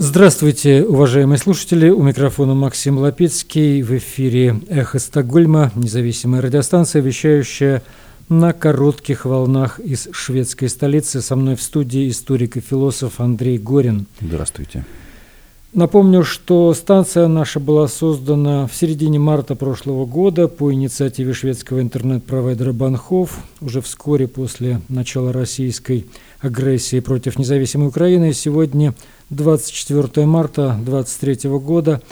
Здравствуйте, уважаемые слушатели. У микрофона Максим Лапецкий. В эфире «Эхо Стокгольма», независимая радиостанция, вещающая на коротких волнах из шведской столицы. Со мной в студии историк и философ Андрей Горин. Здравствуйте. Напомню, что станция наша была создана в середине марта прошлого года по инициативе шведского интернет-провайдера Банхов, уже вскоре после начала российской агрессии против независимой Украины. Сегодня 24 марта 2023 года.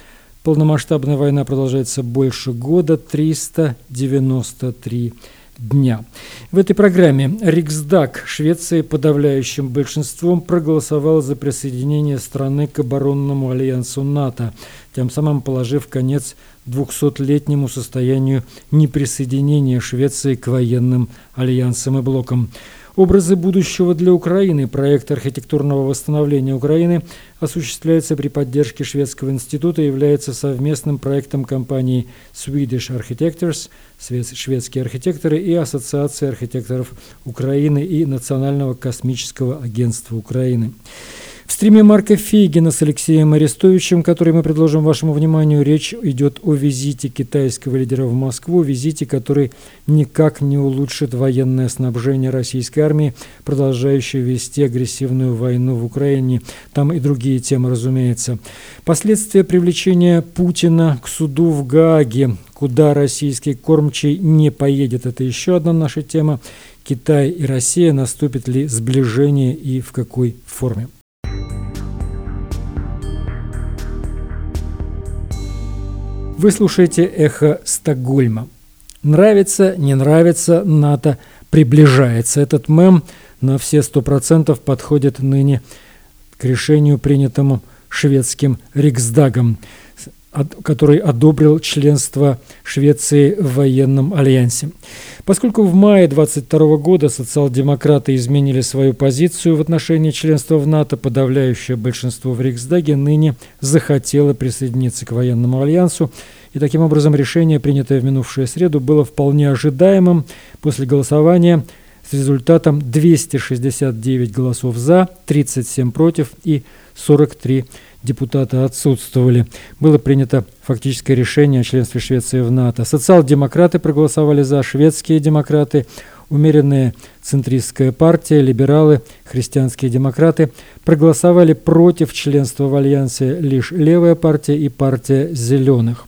Полномасштабная война продолжается больше года, 393 дня. В этой программе Риксдаг Швеции подавляющим большинством проголосовал за присоединение страны к оборонному альянсу НАТО, тем самым положив конец 200-летнему состоянию неприсоединения Швеции к военным альянсам и блокам. Образы будущего для Украины. Проект архитектурного восстановления Украины осуществляется при поддержке Шведского института и является совместным проектом компании Swedish Architectures, шведские архитекторы и Ассоциации архитекторов Украины и Национального космического агентства Украины. В стриме Марка Фейгина с Алексеем Арестовичем, который мы предложим вашему вниманию, речь идет о визите китайского лидера в Москву, визите, который никак не улучшит военное снабжение российской армии, продолжающей вести агрессивную войну в Украине. Там и другие темы, разумеется. Последствия привлечения Путина к суду в Гааге, куда российский кормчий не поедет, это еще одна наша тема. Китай и Россия, наступит ли сближение и в какой форме. Вы слушаете «Эхо Стокгольма». Нравится, не нравится, НАТО приближается. Этот мем на все сто процентов подходит ныне к решению, принятому шведским Риксдагом который одобрил членство Швеции в военном альянсе. Поскольку в мае 22 года социал-демократы изменили свою позицию в отношении членства в НАТО, подавляющее большинство в Риксдаге ныне захотело присоединиться к военному альянсу, и таким образом решение, принятое в минувшую среду, было вполне ожидаемым после голосования с результатом 269 голосов за, 37 против и 43 депутата отсутствовали. Было принято фактическое решение о членстве Швеции в НАТО. Социал-демократы проголосовали за, шведские демократы, умеренная центристская партия, либералы, христианские демократы проголосовали против членства в альянсе лишь левая партия и партия зеленых.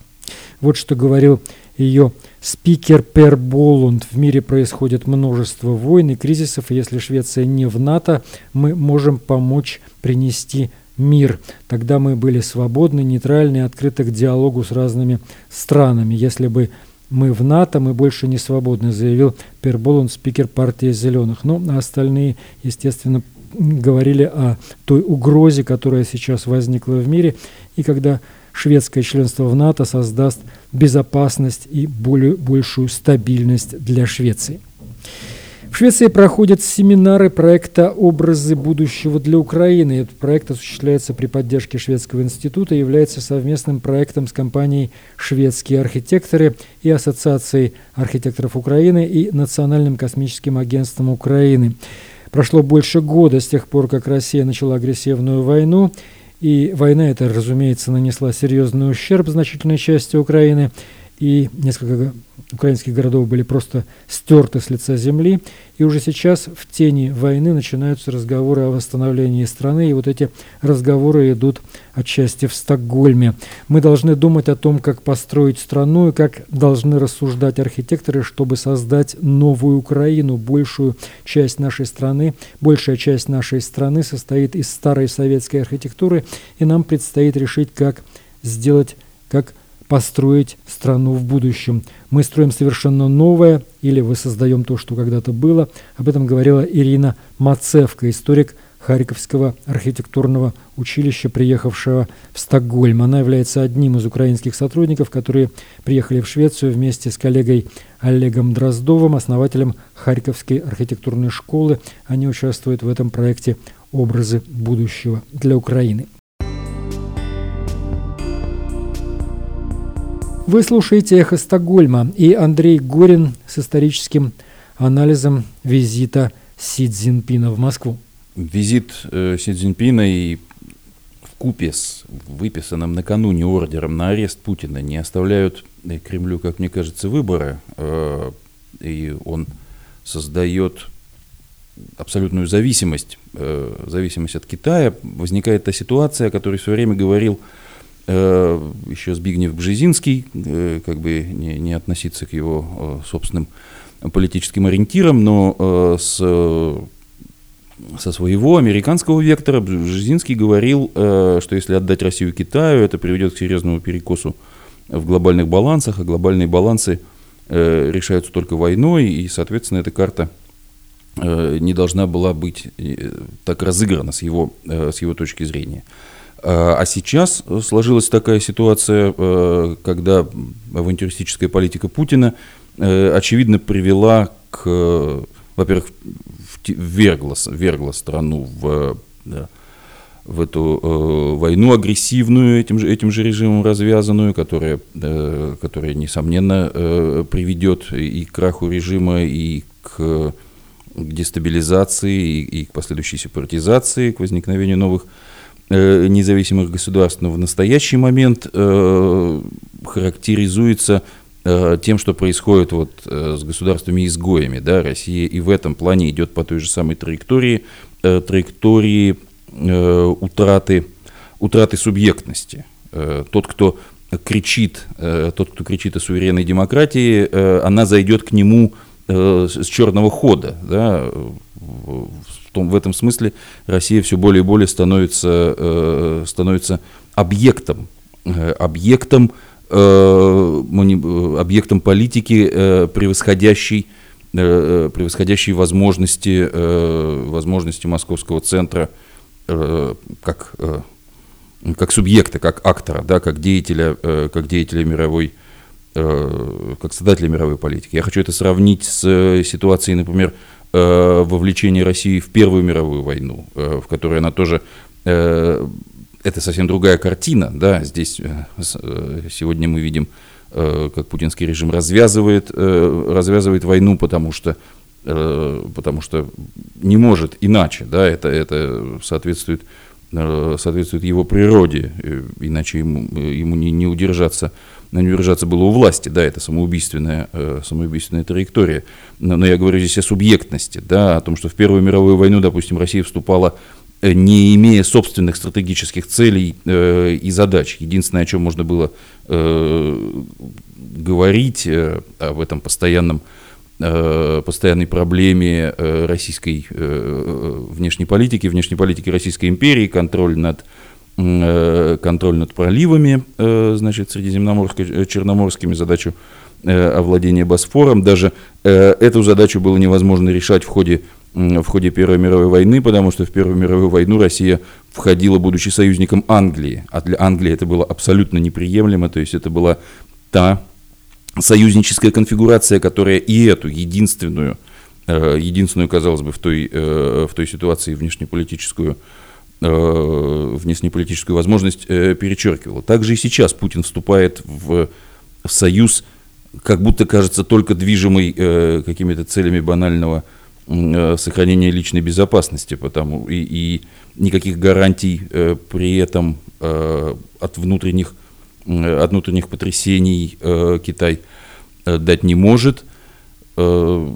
Вот что говорил ее спикер Пер Болунд. В мире происходит множество войн и кризисов, и если Швеция не в НАТО, мы можем помочь принести мир. Тогда мы были свободны, нейтральны, открыты к диалогу с разными странами. Если бы мы в НАТО, мы больше не свободны, заявил Перболон, спикер партии «Зеленых». Ну, а остальные, естественно, говорили о той угрозе, которая сейчас возникла в мире, и когда шведское членство в НАТО создаст безопасность и более, большую стабильность для Швеции. В Швеции проходят семинары проекта «Образы будущего для Украины». Этот проект осуществляется при поддержке Шведского института и является совместным проектом с компанией «Шведские архитекторы» и Ассоциацией архитекторов Украины и Национальным космическим агентством Украины. Прошло больше года с тех пор, как Россия начала агрессивную войну, и война эта, разумеется, нанесла серьезный ущерб значительной части Украины – и несколько украинских городов были просто стерты с лица земли. И уже сейчас в тени войны начинаются разговоры о восстановлении страны, и вот эти разговоры идут отчасти в Стокгольме. Мы должны думать о том, как построить страну, и как должны рассуждать архитекторы, чтобы создать новую Украину. Большую часть нашей страны, большая часть нашей страны состоит из старой советской архитектуры, и нам предстоит решить, как сделать, как построить страну в будущем. Мы строим совершенно новое или воссоздаем то, что когда-то было. Об этом говорила Ирина Мацевка, историк Харьковского архитектурного училища, приехавшего в Стокгольм. Она является одним из украинских сотрудников, которые приехали в Швецию вместе с коллегой Олегом Дроздовым, основателем Харьковской архитектурной школы. Они участвуют в этом проекте «Образы будущего для Украины». Вы слушаете «Эхо Стокгольма» и Андрей Горин с историческим анализом визита Си Цзиньпина в Москву. Визит э, Си Цзиньпина и, в купе с выписанным накануне ордером на арест Путина не оставляют Кремлю, как мне кажется, выбора, и он создает абсолютную зависимость, зависимость от Китая, возникает та ситуация, о которой в свое время говорил еще Збигнев Бжезинский, как бы не, не относиться к его собственным политическим ориентирам, но с со своего американского вектора Бжезинский говорил, э, что если отдать Россию Китаю, это приведет к серьезному перекосу в глобальных балансах, а глобальные балансы э, решаются только войной, и, соответственно, эта карта э, не должна была быть так разыграна с его, с его точки зрения. А сейчас сложилась такая ситуация, когда авантюристическая политика Путина, очевидно, привела к, во-первых, ввергла, ввергла страну в, да, в эту э, войну агрессивную, этим же, этим же режимом развязанную, которая, э, которая несомненно, э, приведет и к краху режима, и к, к дестабилизации, и, и к последующей сепаратизации, к возникновению новых э, независимых государств. Но в настоящий момент э, характеризуется Э, тем, что происходит вот э, с государствами-изгоями, да, Россия и в этом плане идет по той же самой траектории, э, траектории утраты, утраты субъектности. Тот, кто кричит, тот, кто кричит о суверенной демократии, она зайдет к нему с черного хода. Да? Том, в этом смысле Россия все более и более становится, становится объектом, объектом Э, объектом политики, э, превосходящей, э, превосходящей возможности, возможности московского центра как, как субъекта, как актора, да, как деятеля, как деятеля мировой, как создателя мировой политики. Я хочу это сравнить с ситуацией, например, вовлечения России в Первую мировую войну, в которой она тоже это совсем другая картина, да, здесь э, э, сегодня мы видим, э, как путинский режим развязывает, развязывает войну, потому что, потому что не может иначе, да, это, это соответствует, соответствует его природе, иначе ему, ему не, не удержаться, не удержаться было у власти, да, это самоубийственная, самоубийственная траектория. Но, но я говорю здесь о субъектности, да, о том, что в Первую мировую войну, допустим, Россия вступала Э, не имея собственных стратегических целей э, и задач. Единственное, о чем можно было э, говорить э, об этом постоянном, э, постоянной проблеме э, российской э, внешней политики, внешней политики Российской империи, контроль над э, контроль над проливами, э, значит, средиземноморскими, задачу овладения Босфором. Даже эту задачу было невозможно решать в ходе в ходе Первой мировой войны, потому что в Первую мировую войну Россия входила, будучи союзником Англии, а для Англии это было абсолютно неприемлемо, то есть это была та союзническая конфигурация, которая и эту единственную, э, единственную, казалось бы, в той, э, в той ситуации внешнеполитическую, э, внешнеполитическую возможность перечеркивала. Также и сейчас Путин вступает в союз, как будто кажется только движимый какими-то целями банального сохранения личной безопасности, потому и, и никаких гарантий при этом от внутренних от внутренних потрясений э, Китай э, дать не может. Э,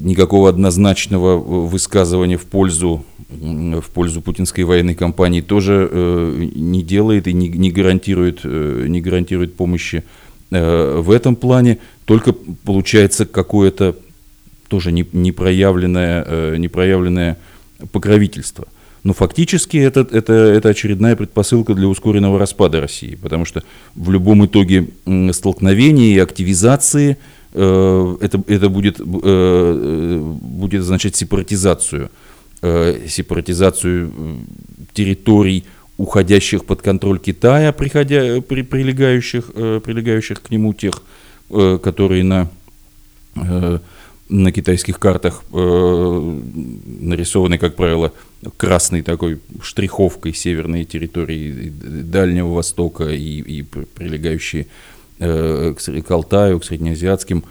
никакого однозначного высказывания в пользу в пользу путинской военной кампании тоже э, не делает и не, не гарантирует э, не гарантирует помощи э, в этом плане. Только получается какое-то тоже непроявленное, э, непроявленное покровительство. Но фактически это, это, это очередная предпосылка для ускоренного распада России, потому что в любом итоге столкновения и активизации э, это, это будет, э, будет означать сепаратизацию, сепаратизацию территорий, уходящих под контроль Китая, приходя, при, прилегающих, прилегающих к нему тех, которые на на китайских картах э, нарисованы, как правило, красной такой штриховкой северные территории Дальнего Востока и, и прилегающие э, к, к Алтаю, к среднеазиатским,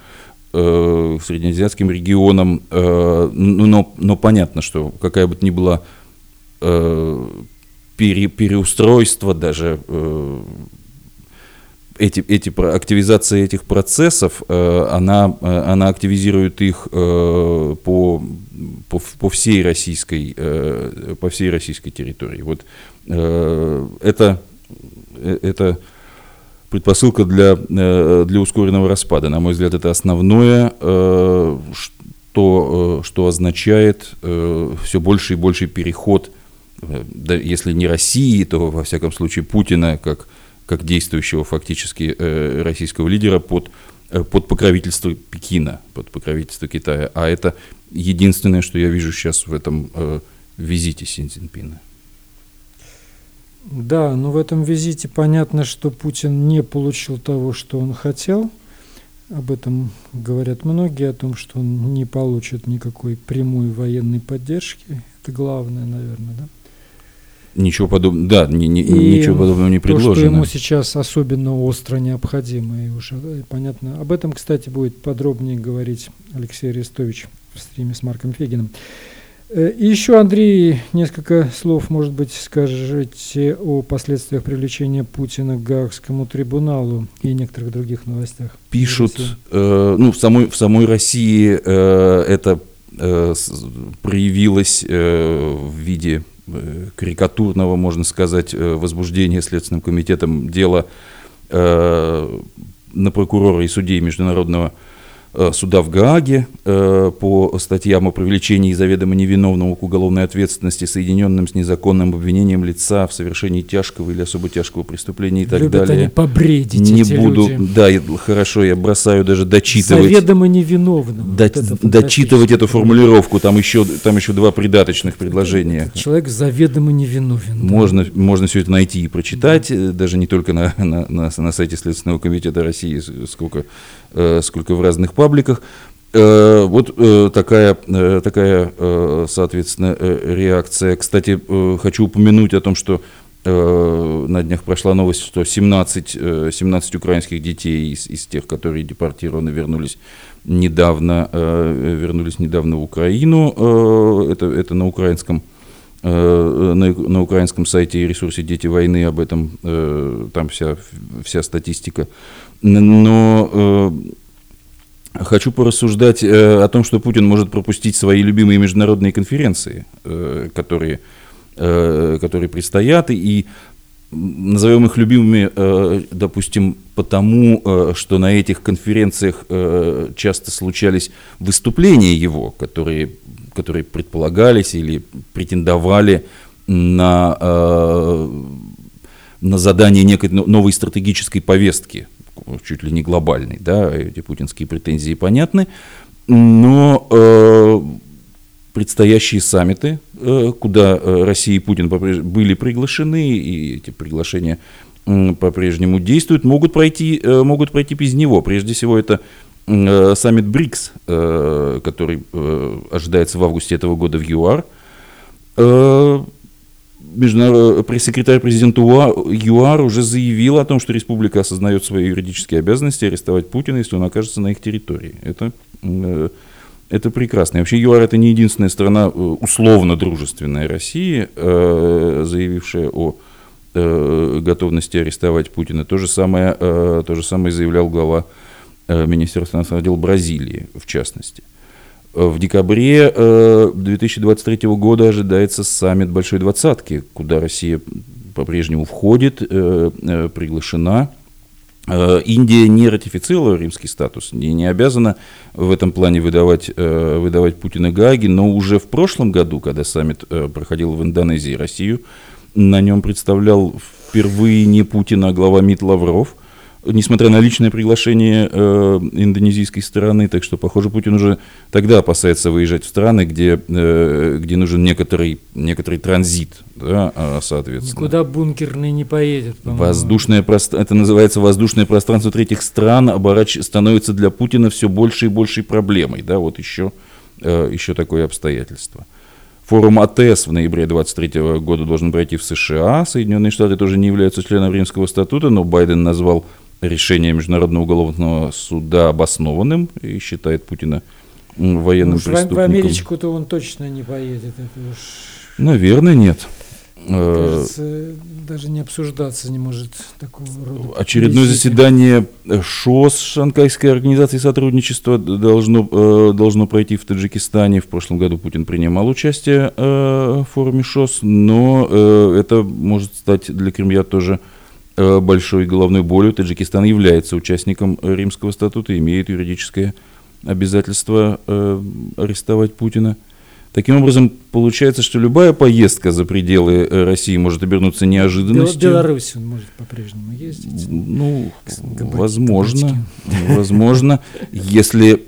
э, среднеазиатским регионам. Э, но, но понятно, что какая бы то ни была э, пере, переустройство даже эти, эти, активизация этих процессов, она, она активизирует их по, по, по, всей российской, по всей российской территории. Вот это, это предпосылка для, для ускоренного распада. На мой взгляд, это основное, что, э, что означает э, все больше и больше переход, э, если не России, то во всяком случае Путина как, как действующего фактически российского лидера под, под покровительство Пекина, под покровительство Китая. А это единственное, что я вижу сейчас в этом визите Си Цзиньпина. Да, но в этом визите понятно, что Путин не получил того, что он хотел – об этом говорят многие, о том, что он не получит никакой прямой военной поддержки. Это главное, наверное, да? Ничего подобного, да, ни, ни, ничего подобного не предложено. То, что ему сейчас особенно остро необходимо, и уже э, понятно. Об этом, кстати, будет подробнее говорить Алексей Арестович в стриме с Марком Фегиным. Э, и еще, Андрей, несколько слов, может быть, скажете о последствиях привлечения Путина к Гаагскому трибуналу и некоторых других новостях. Пишут, э, ну, в самой, в самой России э, это э, проявилось э, в виде карикатурного, можно сказать, э, возбуждения Следственным комитетом. Дела э, на прокурора и судей Международного Э, суда в Гааге э, по статьям о привлечении заведомо невиновного к уголовной ответственности, соединенным с незаконным обвинением лица в совершении тяжкого или особо тяжкого преступления и так Любят далее. Они побредить Не буду, люди. да, хорошо, я бросаю даже дочитывать. Заведомо невиновным. До, вот дочитывать эту формулировку, там еще, там еще два придаточных предложения. Этот человек заведомо невиновен. Можно, да. можно все это найти и прочитать, да. даже не только на, на, на, на сайте Следственного комитета России, сколько Э, сколько в разных пабликах. Э, вот э, такая, такая, соответственно, реакция. Кстати, хочу упомянуть о том, что на днях прошла новость, что 17, 17 украинских детей из, из тех, которые депортированы, вернулись недавно, вернулись недавно в Украину. Это, это на украинском на, на украинском сайте и ресурсе «Дети войны» об этом, там вся, вся статистика. Но э, хочу порассуждать э, о том, что Путин может пропустить свои любимые международные конференции, э, которые, э, которые предстоят, и назовем их любимыми, э, допустим, потому, э, что на этих конференциях э, часто случались выступления его, которые, которые предполагались или претендовали на, э, на задание некой новой стратегической повестки чуть ли не глобальный, да, эти путинские претензии понятны, но э, предстоящие саммиты, э, куда э, Россия и Путин были приглашены, и эти приглашения э, по-прежнему действуют, могут пройти, э, могут пройти без него. Прежде всего, это э, саммит БРИКС, э, который э, ожидается в августе этого года в ЮАР. Э, пресс-секретарь президента ЮАР уже заявил о том, что республика осознает свои юридические обязанности арестовать Путина, если он окажется на их территории. Это, э, это прекрасно. И вообще ЮАР это не единственная страна э, условно дружественная России, э, заявившая о готовности арестовать Путина. То же самое, то же самое заявлял глава Министерства иностранных дел Бразилии, в частности. В декабре 2023 э, года ожидается саммит Большой Двадцатки, куда Россия по-прежнему входит, э, э, приглашена. Индия не ратифицировала римский статус, не, не обязана в этом плане выдавать, выдавать Путина Гаги, но уже в прошлом году, когда саммит проходил в Индонезии, Россию на нем представлял впервые не Путин, а глава МИД Лавров – несмотря на личное приглашение э, индонезийской стороны, так что, похоже, Путин уже тогда опасается выезжать в страны, где, э, где нужен некоторый, некоторый транзит, да, а, соответственно. Никуда бункерный не поедет. Воздушное пространство, это называется воздушное пространство третьих стран, оборач... становится для Путина все больше и большей проблемой, да, вот еще, э, еще такое обстоятельство. Форум АТС в ноябре 2023 года должен пройти в США. Соединенные Штаты тоже не являются членом Римского статута, но Байден назвал решение Международного уголовного суда обоснованным и считает Путина военным ну, преступником. В Америку-то он точно не поедет. Это уж... Наверное, нет. Э, Кажется, даже не обсуждаться не может такого рода. Очередное заседание ШОС, Шанхайской организации сотрудничества, должно, э, должно пройти в Таджикистане. В прошлом году Путин принимал участие в форуме ШОС, но это может стать для Кремля тоже большой головной болью. Таджикистан является участником Римского статута, имеет юридическое обязательство арестовать Путина. Таким образом, получается, что любая поездка за пределы э, России может обернуться неожиданностью. В Беларусь он может по-прежнему ездить. Ну, возможно, возможно, если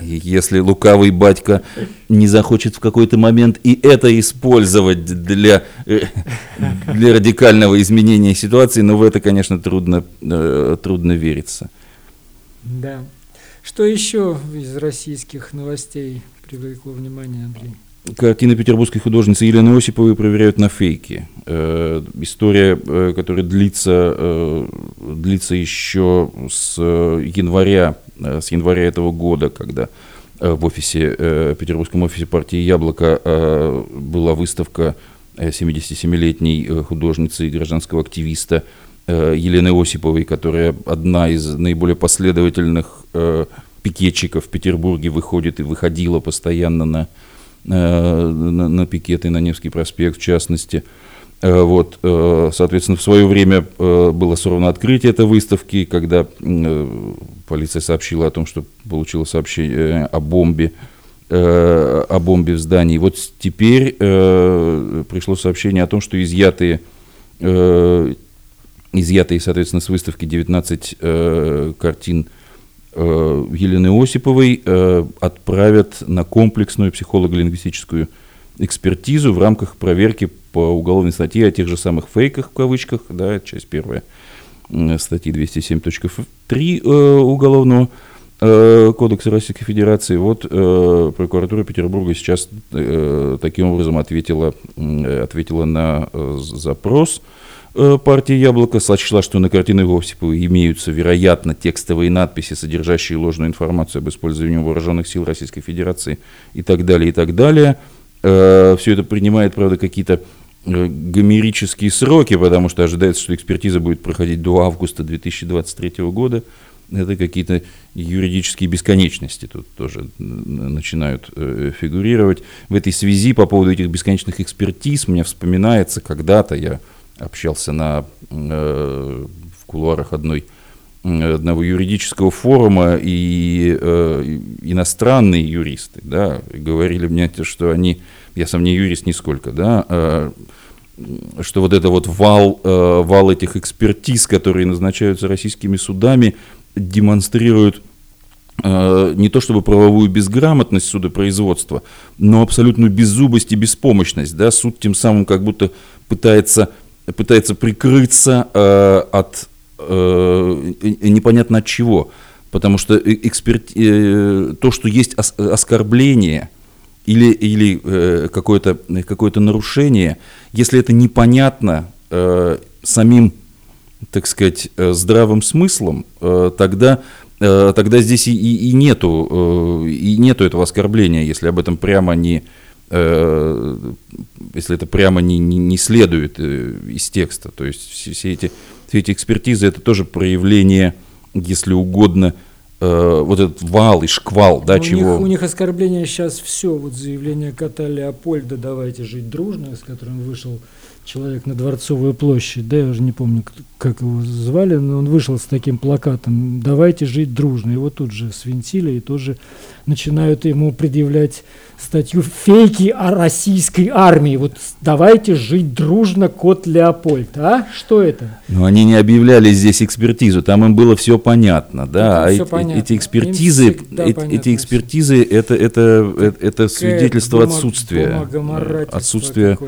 если лукавый батька не захочет в какой-то момент и это использовать для, э, для радикального изменения ситуации, но в это, конечно, трудно, э, трудно вериться. Да. Что еще из российских новостей привлекло внимание, Андрей? Картины петербургской художницы Елены Осиповой проверяют на фейки. Э, история, э, которая длится, э, длится еще с января, с января этого года, когда э, в офисе, э, петербургском офисе партии «Яблоко» э, была выставка 77-летней э, художницы и гражданского активиста э, Елены Осиповой, которая одна из наиболее последовательных э, пикетчиков в Петербурге выходит и выходила постоянно на, э, на, на пикеты на Невский проспект, в частности. Э, вот, э, соответственно, в свое время было сорвано открытие этой выставки, когда полиция сообщила о том, что получила сообщение о бомбе, о бомбе в здании. Вот теперь пришло сообщение о том, что изъятые, изъятые соответственно, с выставки 19 картин Э, Елены Осиповой э, отправят на комплексную психолого-лингвистическую экспертизу в рамках проверки по уголовной статье о тех же самых фейках, в кавычках, да, часть первая статьи 207.3 э, Уголовного Кодекса Российской Федерации. Вот прокуратура Петербурга сейчас таким образом ответила, ответила на запрос Э, партия «Яблоко» сочла, что на картинах Осиповой имеются, вероятно, текстовые надписи, содержащие ложную информацию об использовании вооруженных сил Российской Федерации и так далее, и так далее. Э, Все это принимает, правда, какие-то э, гомерические сроки, потому что ожидается, что экспертиза будет проходить до августа 2023 года. Это какие-то юридические бесконечности тут тоже начинают фигурировать. В этой связи по поводу этих бесконечных экспертиз мне вспоминается когда-то, я общался на, э, в кулуарах одной, одного юридического форума, и э, иностранные юристы да, говорили мне, что они, я сам не юрист нисколько, да, э, что вот это вот вал, э, вал этих экспертиз, которые назначаются российскими судами, демонстрируют э, не то чтобы правовую безграмотность судопроизводства, но абсолютную беззубость и беспомощность. Да? Суд тем самым как будто пытается пытается прикрыться э, от э, непонятно от чего. Потому что эксперт, э, то, что есть ос, оскорбление или, или э, какое-то какое нарушение, если это непонятно э, самим, так сказать, э, здравым смыслом, э, тогда э, тогда здесь и, и, и нету и нету этого оскорбления, если об этом прямо не Э, если это прямо не, не, не следует э, из текста. То есть все, все, эти, все эти экспертизы это тоже проявление, если угодно, э, вот этот вал и шквал, да, у чего. Них, у них оскорбление сейчас все. Вот заявление кота Леопольда «давайте жить дружно», с которым вышел человек на Дворцовую площадь, да, я уже не помню, как его звали, но он вышел с таким плакатом «давайте жить дружно». Его тут же свинтили и тоже начинают ему предъявлять статью «Фейки о российской армии». Вот давайте жить дружно, кот Леопольд. А? Что это? Ну, они не объявляли здесь экспертизу, там им было все понятно, да. Это а все понятно. эти экспертизы, эти, эти экспертизы это, это, это, это свидетельство бумаг, отсутствия, отсутствия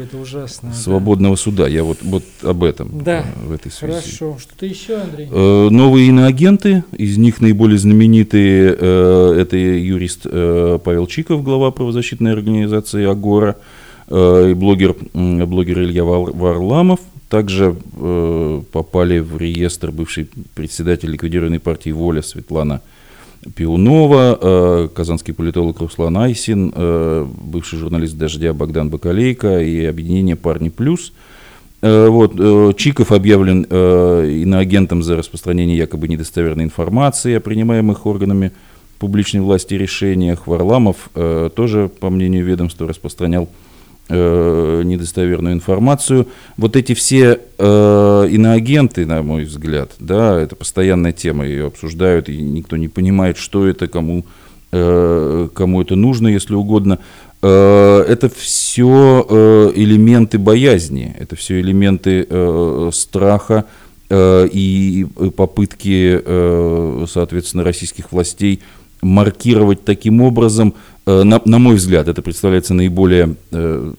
свободного да. суда. Я вот, вот об этом да. Э, в этой связи. Хорошо. Что-то еще, Андрей? Э, новые иноагенты, из них наиболее знаменитые, э, это юрист Павел Чиков, глава правозащитной организации «Агора», э, и блогер, блогер Илья Варламов. Также э, попали в реестр бывший председатель ликвидированной партии «Воля» Светлана Пиунова, э, казанский политолог Руслан Айсин, э, бывший журналист «Дождя» Богдан Бакалейко и объединение «Парни плюс». Э, вот, Чиков объявлен иноагентом за распространение якобы недостоверной информации о принимаемых органами публичной власти решениях. Варламов тоже, по мнению ведомства, распространял э, недостоверную информацию. Вот эти все э, иноагенты, на мой взгляд, да, это постоянная тема, ее обсуждают, и никто не понимает, что это, кому, э, кому это нужно, если угодно. Э, это все э, элементы боязни, это все элементы э, страха э, и попытки, э, соответственно, российских властей маркировать таким образом на, на мой взгляд, это представляется наиболее, э,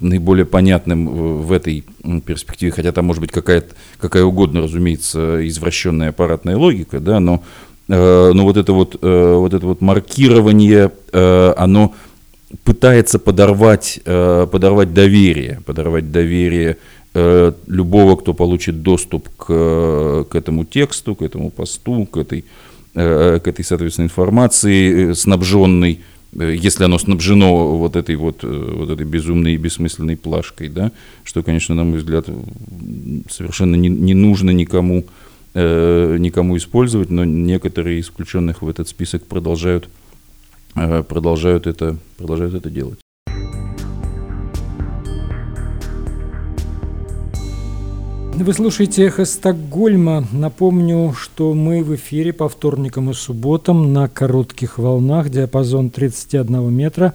наиболее понятным в этой перспективе, хотя там может быть какая-то, какая угодно, разумеется, извращенная аппаратная логика, да, но, э, но вот, это вот, вот это вот маркирование, оно пытается подорвать, подорвать доверие, подорвать доверие любого, кто получит доступ к, к этому тексту, к этому посту, к этой Э, к этой, соответственно, информации, э, снабженной, э, если оно снабжено вот этой вот, вот этой безумной и бессмысленной плашкой, да, что, конечно, на мой взгляд, совершенно не, не нужно никому, никому использовать, но некоторые из включенных в этот список продолжают, продолжают, это, продолжают это делать. Вы слушаете «Эхо Стокгольма». Напомню, что мы в эфире по вторникам и субботам на коротких волнах, диапазон 31 метра,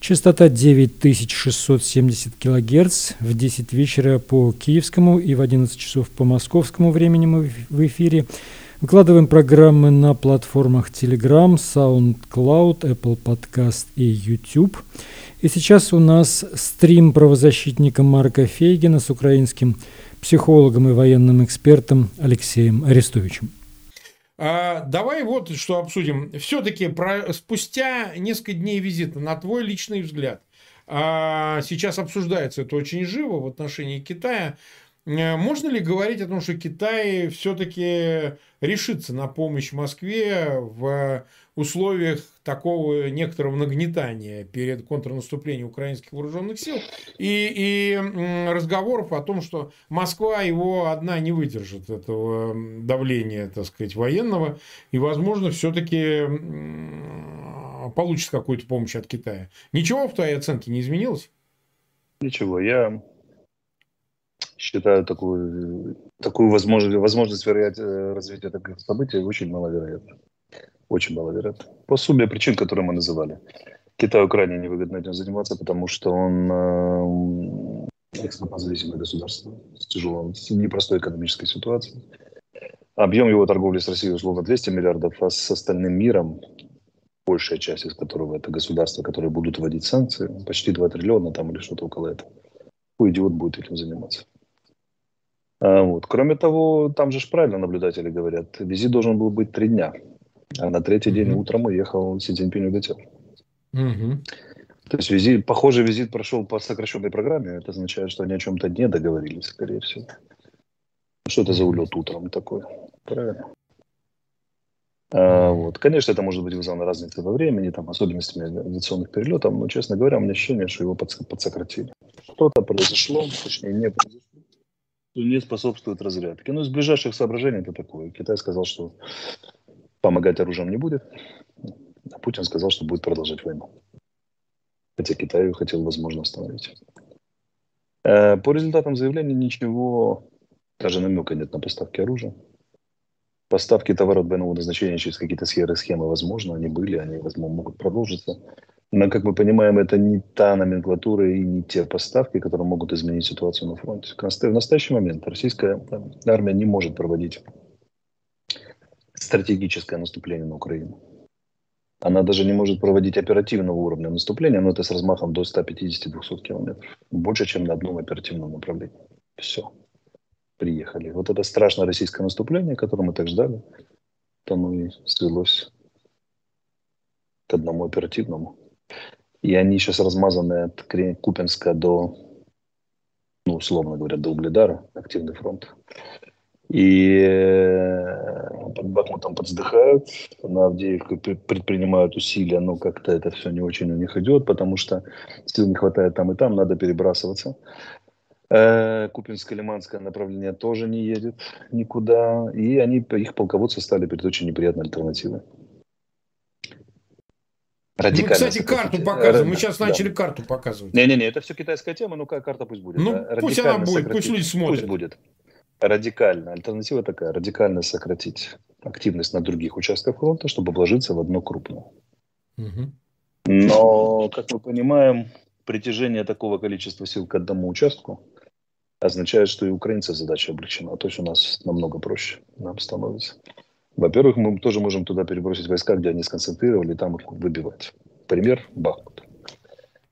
частота 9670 килогерц, в 10 вечера по киевскому и в 11 часов по московскому времени мы в эфире. Выкладываем программы на платформах Telegram, SoundCloud, Apple Podcast и YouTube. И сейчас у нас стрим правозащитника Марка Фейгина с украинским психологом и военным экспертом Алексеем Арестовичем. А, давай вот что обсудим. Все-таки спустя несколько дней визита, на твой личный взгляд, а, сейчас обсуждается это очень живо в отношении Китая. Можно ли говорить о том, что Китай все-таки решится на помощь Москве в условиях такого некоторого нагнетания перед контрнаступлением украинских вооруженных сил и, и разговоров о том, что Москва его одна не выдержит этого давления, так сказать, военного, и, возможно, все-таки получит какую-то помощь от Китая. Ничего в твоей оценке не изменилось? Ничего, я считаю такую, такую возможность, возможность вероятно, развития таких событий очень маловероятной. Очень маловероятно. По сумме причин, которые мы называли. Китаю крайне невыгодно этим заниматься, потому что он э, экспортозависимое государство с тяжелой, с непростой экономической ситуацией. Объем его торговли с Россией условно 200 миллиардов, а с остальным миром, большая часть из которого это государства, которые будут вводить санкции, почти 2 триллиона там или что-то около этого. Какой идиот будет этим заниматься? А, вот. Кроме того, там же правильно наблюдатели говорят, визит должен был быть три дня. А на третий день утром уехал Си Цзиньпинь улетел. Mm-hmm. То есть визит, похожий визит прошел по сокращенной программе. Это означает, что они о чем-то не договорились, скорее всего. Что это за улет утром такой? Правильно. А, вот. Конечно, это может быть вызвано разницей во времени, там, особенностями авиационных перелетов, но, честно говоря, у меня ощущение, что его подсократили. Что-то произошло, точнее, не произошло не способствует разрядке. Ну, из ближайших соображений это такое. Китай сказал, что помогать оружием не будет, а Путин сказал, что будет продолжать войну. Хотя Китай хотел, возможно, остановить. Э, по результатам заявления ничего, даже намека нет на поставки оружия. Поставки товаров двойного назначения через какие-то схемы, схемы возможно, они были, они, возможно, могут продолжиться. Но, как мы понимаем, это не та номенклатура и не те поставки, которые могут изменить ситуацию на фронте. В настоящий момент российская армия не может проводить стратегическое наступление на Украину. Она даже не может проводить оперативного уровня наступления, но это с размахом до 150-200 километров. Больше, чем на одном оперативном направлении. Все. Приехали. Вот это страшное российское наступление, которое мы так ждали, то оно и свелось к одному оперативному. И они сейчас размазаны от Купенска до, ну, условно говоря, до Угледара, активный фронт. И э, под Бахмутом подздыхают, на Авдеевке предпринимают усилия, но как-то это все не очень у них идет, потому что сил не хватает там и там, надо перебрасываться. Э, Купинско-Лиманское направление тоже не едет никуда, и они, их полководцы стали перед очень неприятной альтернативой. Радикально Мы, кстати, карту показываем. Мы сейчас да. начали карту показывать. Не-не-не, это все китайская тема, ну какая карта пусть будет. Ну, пусть она будет, сократить. пусть люди смотрят. Пусть будет. Радикально. Альтернатива такая, радикально сократить активность на других участках фронта, чтобы вложиться в одно крупное. Угу. Но, как мы понимаем, притяжение такого количества сил к одному участку означает, что и украинцев задача облегчена. То есть у нас намного проще нам становится. Во-первых, мы тоже можем туда перебросить войска, где они сконцентрировали, и там их выбивать. Пример – Бахмут.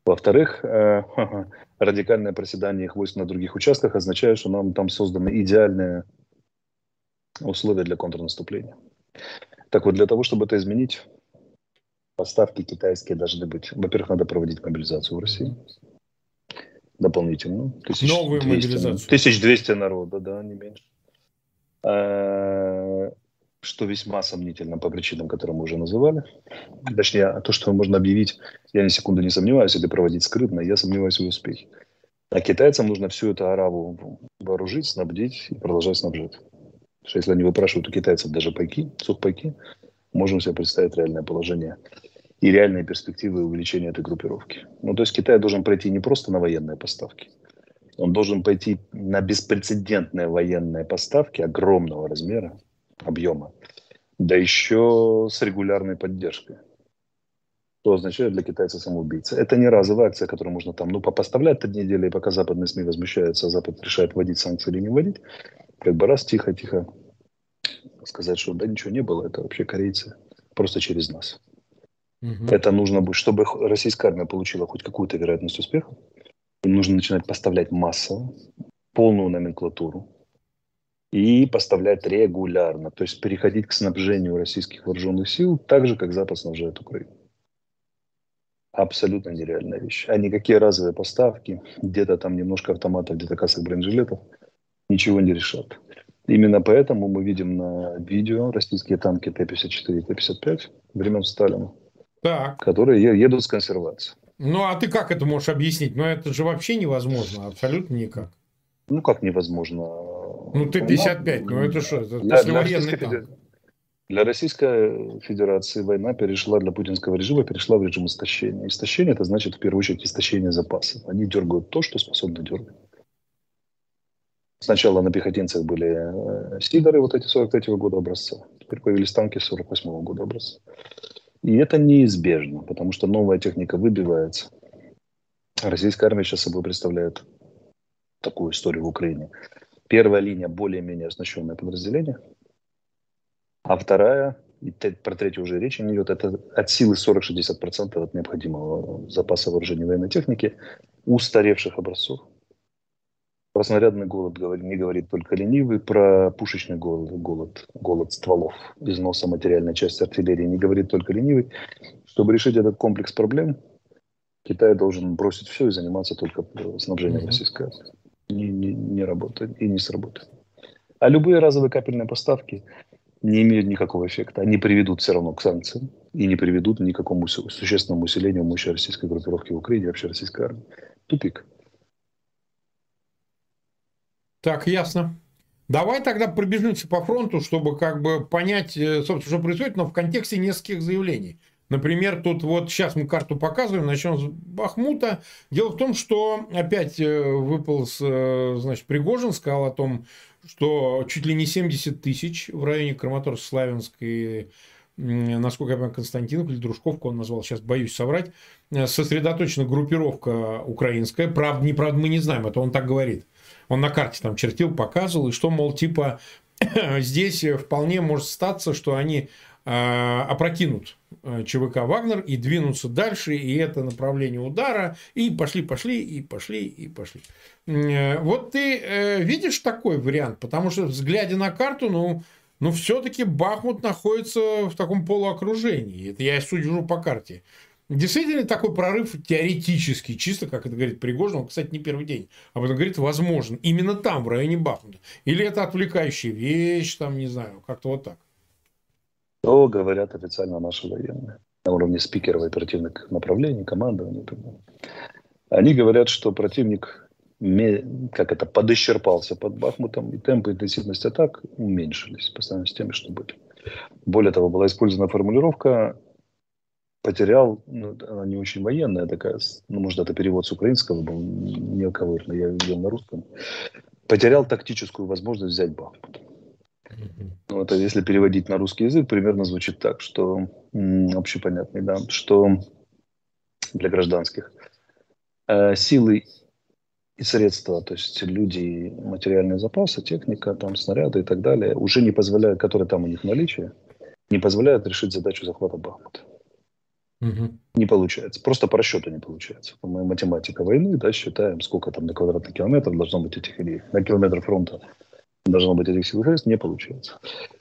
Во-вторых, э, радикальное проседание их войск на других участках означает, что нам там созданы идеальные условия для контрнаступления. Так вот, для того, чтобы это изменить, поставки китайские должны быть. Во-первых, надо проводить мобилизацию в России. Дополнительную. Новую мобилизацию. 1200 народа, да, не меньше. Что весьма сомнительно по причинам, которые мы уже называли. Точнее, то, что можно объявить, я ни секунды не сомневаюсь, это проводить скрытно, я сомневаюсь в успехе. А китайцам нужно всю эту араву вооружить, снабдить и продолжать снабжать. Потому что если они выпрашивают у китайцев даже пайки, сухпайки, можем себе представить реальное положение и реальные перспективы увеличения этой группировки. Ну, то есть Китай должен пройти не просто на военные поставки, он должен пойти на беспрецедентные военные поставки огромного размера, объема, да еще с регулярной поддержкой. Что означает для китайца самоубийца? Это не разовая акция, которую можно там, ну, попоставлять три недели, пока западные СМИ возмущаются, а Запад решает вводить санкции или не вводить. Как бы раз тихо-тихо сказать, что да ничего не было, это вообще корейцы, просто через нас. Угу. Это нужно будет, чтобы российская армия получила хоть какую-то вероятность успеха, им нужно начинать поставлять массово, полную номенклатуру, и поставлять регулярно, то есть переходить к снабжению российских вооруженных сил так же, как Запад снабжает Украину. Абсолютно нереальная вещь. А никакие разовые поставки, где-то там немножко автоматов, где-то кассовых бронежилетов, ничего не решат. Именно поэтому мы видим на видео российские танки Т-54 и Т-55 времен Сталина, так. которые едут с консервацией. Ну, а ты как это можешь объяснить? Ну, это же вообще невозможно, абсолютно никак. Ну, как невозможно? Ну, Т-55, ну, это что? Это для, послевоенный для танк. Для Российской Федерации война перешла для путинского режима, перешла в режим истощения. Истощение это значит в первую очередь истощение запасов. Они дергают то, что способны дергать. Сначала на пехотинцах были э, Сидоры, вот эти 43-го года образца. Теперь появились танки 48-го года образца. И это неизбежно, потому что новая техника выбивается. Российская армия сейчас собой представляет такую историю в Украине. Первая линия более-менее оснащенное подразделение, а вторая, и про третью уже речи не идет, это от силы 40-60% от необходимого запаса вооружения военной техники устаревших образцов. Про снарядный голод не говорит только ленивый, про пушечный голод, голод, голод стволов, износа материальной части артиллерии не говорит только ленивый. Чтобы решить этот комплекс проблем, Китай должен бросить все и заниматься только снабжением mm-hmm. российской армии не, не, не работает и не сработает. А любые разовые капельные поставки не имеют никакого эффекта. Они приведут все равно к санкциям и не приведут ни к какому существенному усилению мощи российской группировки в Украине вообще российской армии. Тупик. Так, ясно. Давай тогда пробежимся по фронту, чтобы как бы понять, э, собственно, что происходит, но в контексте нескольких заявлений. Например, тут вот сейчас мы карту показываем, начнем с Бахмута. Дело в том, что опять э, выпал, э, значит, Пригожин, сказал о том, что чуть ли не 70 тысяч в районе Краматорск-Славянск и насколько я понимаю, Константинов или Дружковку он назвал, сейчас боюсь соврать, э, сосредоточена группировка украинская. Правда, не правда, мы не знаем, это он так говорит. Он на карте там чертил, показывал, и что, мол, типа, здесь вполне может статься, что они опрокинут ЧВК «Вагнер» и двинуться дальше, и это направление удара, и пошли, пошли, и пошли, и пошли. Э, вот ты э, видишь такой вариант, потому что, взглядя на карту, ну, ну все-таки Бахмут находится в таком полуокружении. Это я сужу по карте. Действительно такой прорыв теоретический, чисто, как это говорит Пригожин, он, кстати, не первый день, об этом говорит, возможен, именно там, в районе Бахмута. Или это отвлекающая вещь, там, не знаю, как-то вот так. То говорят официально наши военные на уровне спикеров оперативных направлений, командования. Они говорят, что противник как это, подисчерпался под Бахмутом, и темпы интенсивность атак уменьшились по сравнению с теми, что были. Более того, была использована формулировка потерял, ну, она не очень военная такая, ну, может, это перевод с украинского был, не ковырно, я видел на русском. Потерял тактическую возможность взять Бахмут. Ну, это если переводить на русский язык, примерно звучит так, что общепонятный, да, что для гражданских э, силы и средства, то есть люди, материальные запасы, техника, там, снаряды и так далее, уже не позволяют, которые там у них в наличии, не позволяют решить задачу захвата Бахмута. Угу. Не получается. Просто по расчету не получается. Мы математика войны, да, считаем, сколько там на квадратный километр должно быть этих или на километр фронта должно быть этих сил средств, не получается.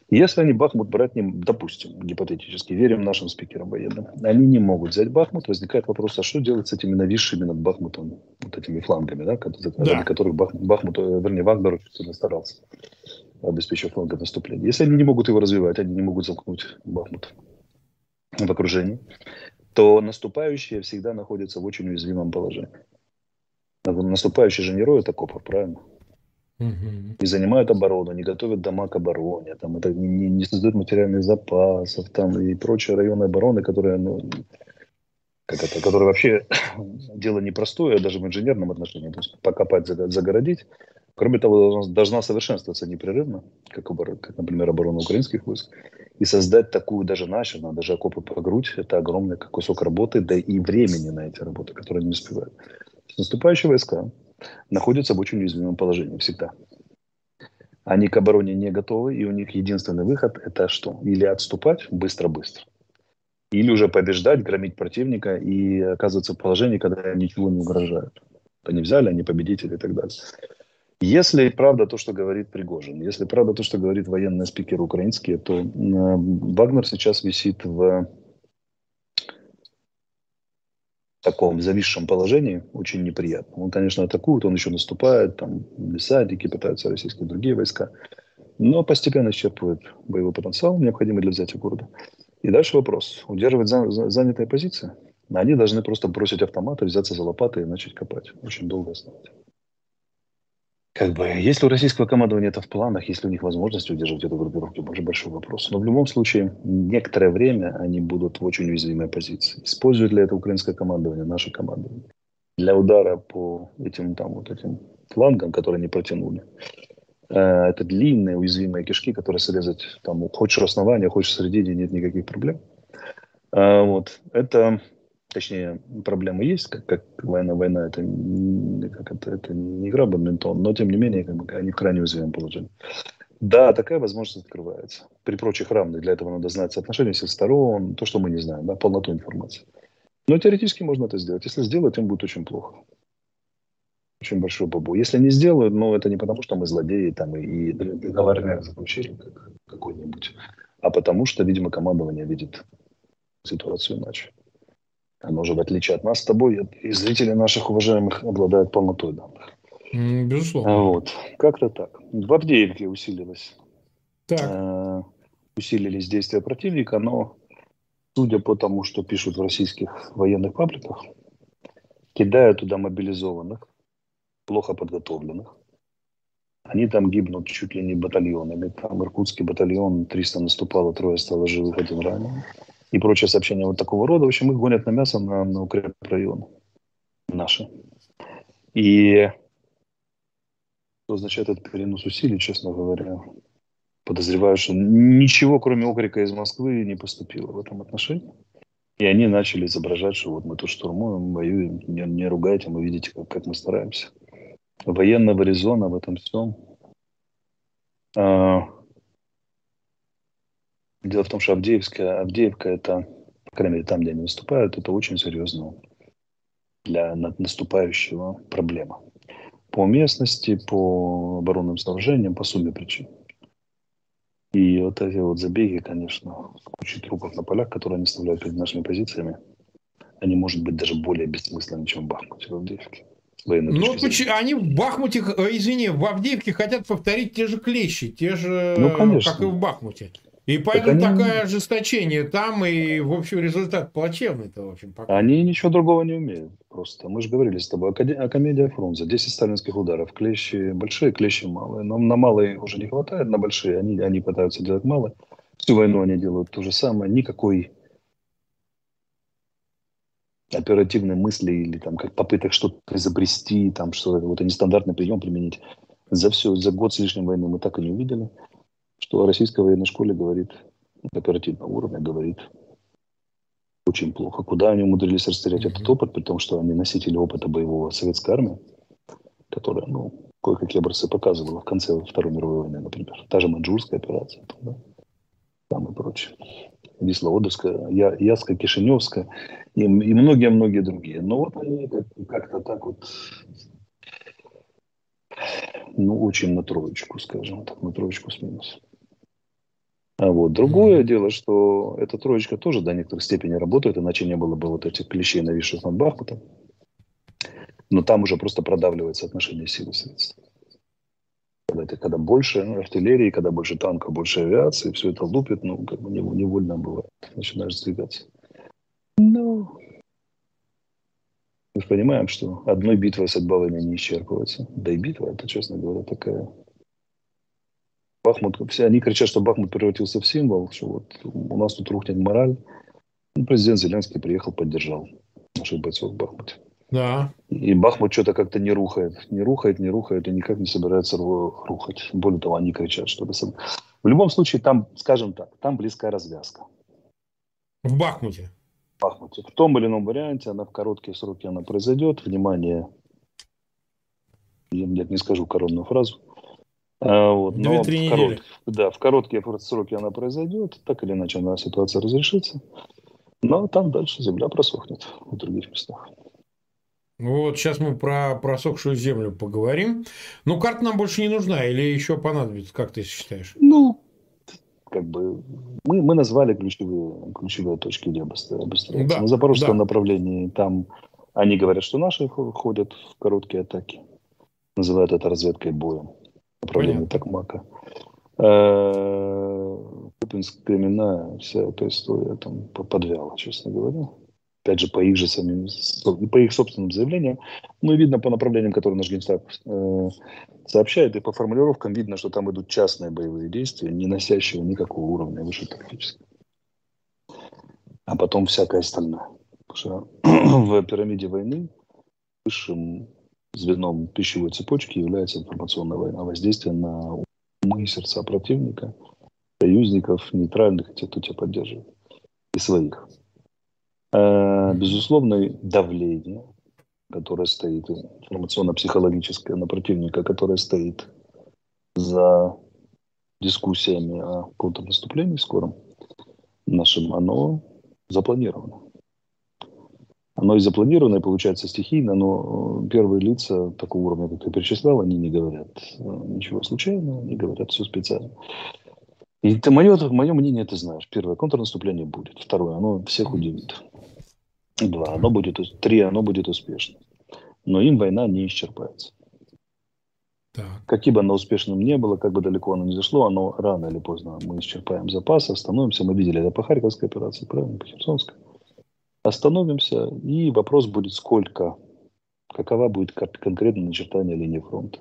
Если они Бахмут брать не, допустим, гипотетически, верим нашим спикерам военным, они не могут взять Бахмут, возникает вопрос, а что делать с этими нависшими над Бахмутом, вот этими флангами, да, да. которых Бахмут, Бахмут, э, вернее, Вагнер очень старался, обеспечив фланг наступления. Если они не могут его развивать, они не могут замкнуть Бахмут в окружении, то наступающие всегда находятся в очень уязвимом положении. Наступающие же не роют окопов, правильно? Угу. Не занимают оборону, не готовят дома к обороне, там, это не, не создают материальных запасов там, и прочие районы обороны, которые, ну, как это, которые вообще дело непростое, даже в инженерном отношении. То есть покопать, загородить. Кроме того, должна совершенствоваться непрерывно, как, как, например, оборона украинских войск. И создать такую даже начерно, даже окопы по грудь, это огромный кусок работы, да и времени на эти работы, которые не успевают. Наступающие войска находятся в очень уязвимом положении всегда. Они к обороне не готовы, и у них единственный выход – это что? Или отступать быстро-быстро, или уже побеждать, громить противника и оказываться в положении, когда ничего не угрожают. Они взяли, они победители и так далее. Если правда то, что говорит Пригожин, если правда то, что говорит военный спикер украинский, то э, Вагнер сейчас висит в таком зависшем положении, очень неприятно. Он, конечно, атакует, он еще наступает, там десантники пытаются российские другие войска, но постепенно исчерпывает боевой потенциал, необходимый для взятия города. И дальше вопрос. Удерживать за, за, занятые позиции? Они должны просто бросить автоматы, взяться за лопаты и начать копать. Очень долго оставить как бы, если у российского командования это в планах, если у них возможность удержать эту группировку, это большой вопрос. Но в любом случае, некоторое время они будут в очень уязвимой позиции. Использует ли это украинское командование, наше командование, для удара по этим, там, вот этим флангам, которые не протянули. Э, это длинные уязвимые кишки, которые срезать, там, хочешь основания, хочешь середине, нет никаких проблем. Э, вот. Это точнее, проблемы есть, как, как война, война, это, как это, это не игра бадминтон, но тем не менее, как бы, они в крайне уязвимом положении. Да, такая возможность открывается. При прочих равных. Для этого надо знать соотношение всех сторон, то, что мы не знаем, да, полноту информации. Но теоретически можно это сделать. Если сделать, им будет очень плохо. Очень большой бабу. Если не сделают, ну, это не потому, что мы злодеи там и, и договорные заключили как, какой-нибудь, а потому что, видимо, командование видит ситуацию иначе. Оно же, в отличие от нас с тобой, и зрители наших уважаемых обладают полнотой данных. Безусловно. Вот. Как-то так. В Авдеевке усилилось. Так. Э, усилились действия противника, но, судя по тому, что пишут в российских военных пабликах, кидая туда мобилизованных, плохо подготовленных, они там гибнут чуть ли не батальонами. Там иркутский батальон, 300 наступало, трое стало живых, один раненый и прочие сообщения вот такого рода. В общем, их гонят на мясо на, на укрепрайоны наши. И что означает этот перенос усилий, честно говоря, подозреваю, что ничего, кроме окрика из Москвы, не поступило в этом отношении. И они начали изображать, что вот мы тут штурмуем, воюем, не, не ругайте, мы видите, как, как мы стараемся. Военного резона в этом всем а, Дело в том, что Авдеевская, Авдеевка это, по крайней мере, там, где они выступают, это очень серьезная для наступающего проблема. По местности, по оборонным сооружениям, по сумме причин. И вот эти вот забеги, конечно, с кучей трупов на полях, которые они оставляют перед нашими позициями, они, может быть, даже более бессмысленны, чем в Бахмуте, в Авдеевке. Ну, почему, они в Бахмуте, э, извини, в Авдеевке хотят повторить те же клещи, те же, ну, как и в Бахмуте. И поэтому так они... такое ожесточение там, и, в общем, результат плачевный-то, в общем, пока. Они ничего другого не умеют просто. Мы же говорили с тобой, о комедия Фрунзе, 10 сталинских ударов, клещи большие, клещи малые. Но на малые уже не хватает, на большие они, они пытаются делать малые. Всю войну они делают то же самое, никакой оперативной мысли или там как попыток что-то изобрести, там что-то, вот нестандартный прием применить. За все, за год с лишним войны мы так и не увидели что о российской военной школе говорит, оперативного уровня говорит очень плохо. Куда они умудрились растерять mm-hmm. этот опыт, при том, что они носители опыта боевого советской армии, которая, ну, кое-какие образцы показывала в конце Второй мировой войны, например. Та же Маньчжурская операция, там, да, там и прочее. Висловодовская, Я, Яска, Кишиневская и, и многие-многие другие. Но вот они как-то так вот ну, очень на троечку, скажем так, на троечку с минусом. А вот другое mm-hmm. дело, что эта троечка тоже до некоторой степени работает, иначе не было бы вот этих клещей, нависших над Бахмутом. Но там уже просто продавливается отношение сил и средств. Когда, это, когда больше артиллерии, когда больше танков, больше авиации, все это лупит, ну, как бы невольно бывает. Начинаешь сдвигаться. Ну, мы же понимаем, что одной битвой судьба войны не исчерпывается. Да и битва, это, честно говоря, такая Бахмут, все они кричат, что Бахмут превратился в символ, что вот у нас тут рухнет мораль. Ну, президент Зеленский приехал, поддержал наших бойцов в Бахмуте. Да. И Бахмут что-то как-то не рухает. Не рухает, не рухает и никак не собирается рухать. Более того, они кричат, что. В любом случае, там, скажем так, там близкая развязка. В Бахмуте? В Бахмуте. В том или ином варианте она в короткие сроки она произойдет. Внимание, я не скажу коронную фразу. А, вот. Но в, корот... да, в короткие сроки она произойдет, так или иначе она ситуация разрешится. Но там дальше земля просохнет в других местах. Вот сейчас мы про просохшую землю поговорим. Ну, карта нам больше не нужна или еще понадобится, как ты считаешь? Ну, как бы мы, мы назвали ключевые, ключевые точки, где обостряются. Да, На запорожском да. направлении там они говорят, что наши ходят в короткие атаки. Называют это разведкой боем направлении Токмака. Э, Купинск, Кременная, вся эта история там подвяла, честно говоря. Опять же, по их же самим, по их собственным заявлениям. Ну и видно по направлениям, которые наш Генштаб э, сообщает, и по формулировкам видно, что там идут частные боевые действия, не носящие никакого уровня выше тактического. А потом всякое остальное. Потому что в пирамиде войны высшим звеном пищевой цепочки является информационная война, воздействие на умы и сердца противника, союзников, нейтральных, тех, кто тебя поддерживает, и своих. Э, безусловно, давление, которое стоит, информационно-психологическое на противника, которое стоит за дискуссиями о контрнаступлении скором нашим, оно запланировано. Оно и запланировано, и получается стихийно, но э, первые лица такого уровня, как ты перечислял, они не говорят э, ничего случайного, не говорят все специально. И ты, мое, мое мнение ты знаешь. Первое, контрнаступление будет. Второе, оно всех удивит. Два, оно будет, три, оно будет успешно. Но им война не исчерпается. Так. Каким бы оно успешным не было, как бы далеко оно не зашло, оно рано или поздно мы исчерпаем запасы, остановимся. Мы видели это по Харьковской операции, правильно, по Херсонской остановимся, и вопрос будет сколько, какова будет конкретно начертание линии фронта.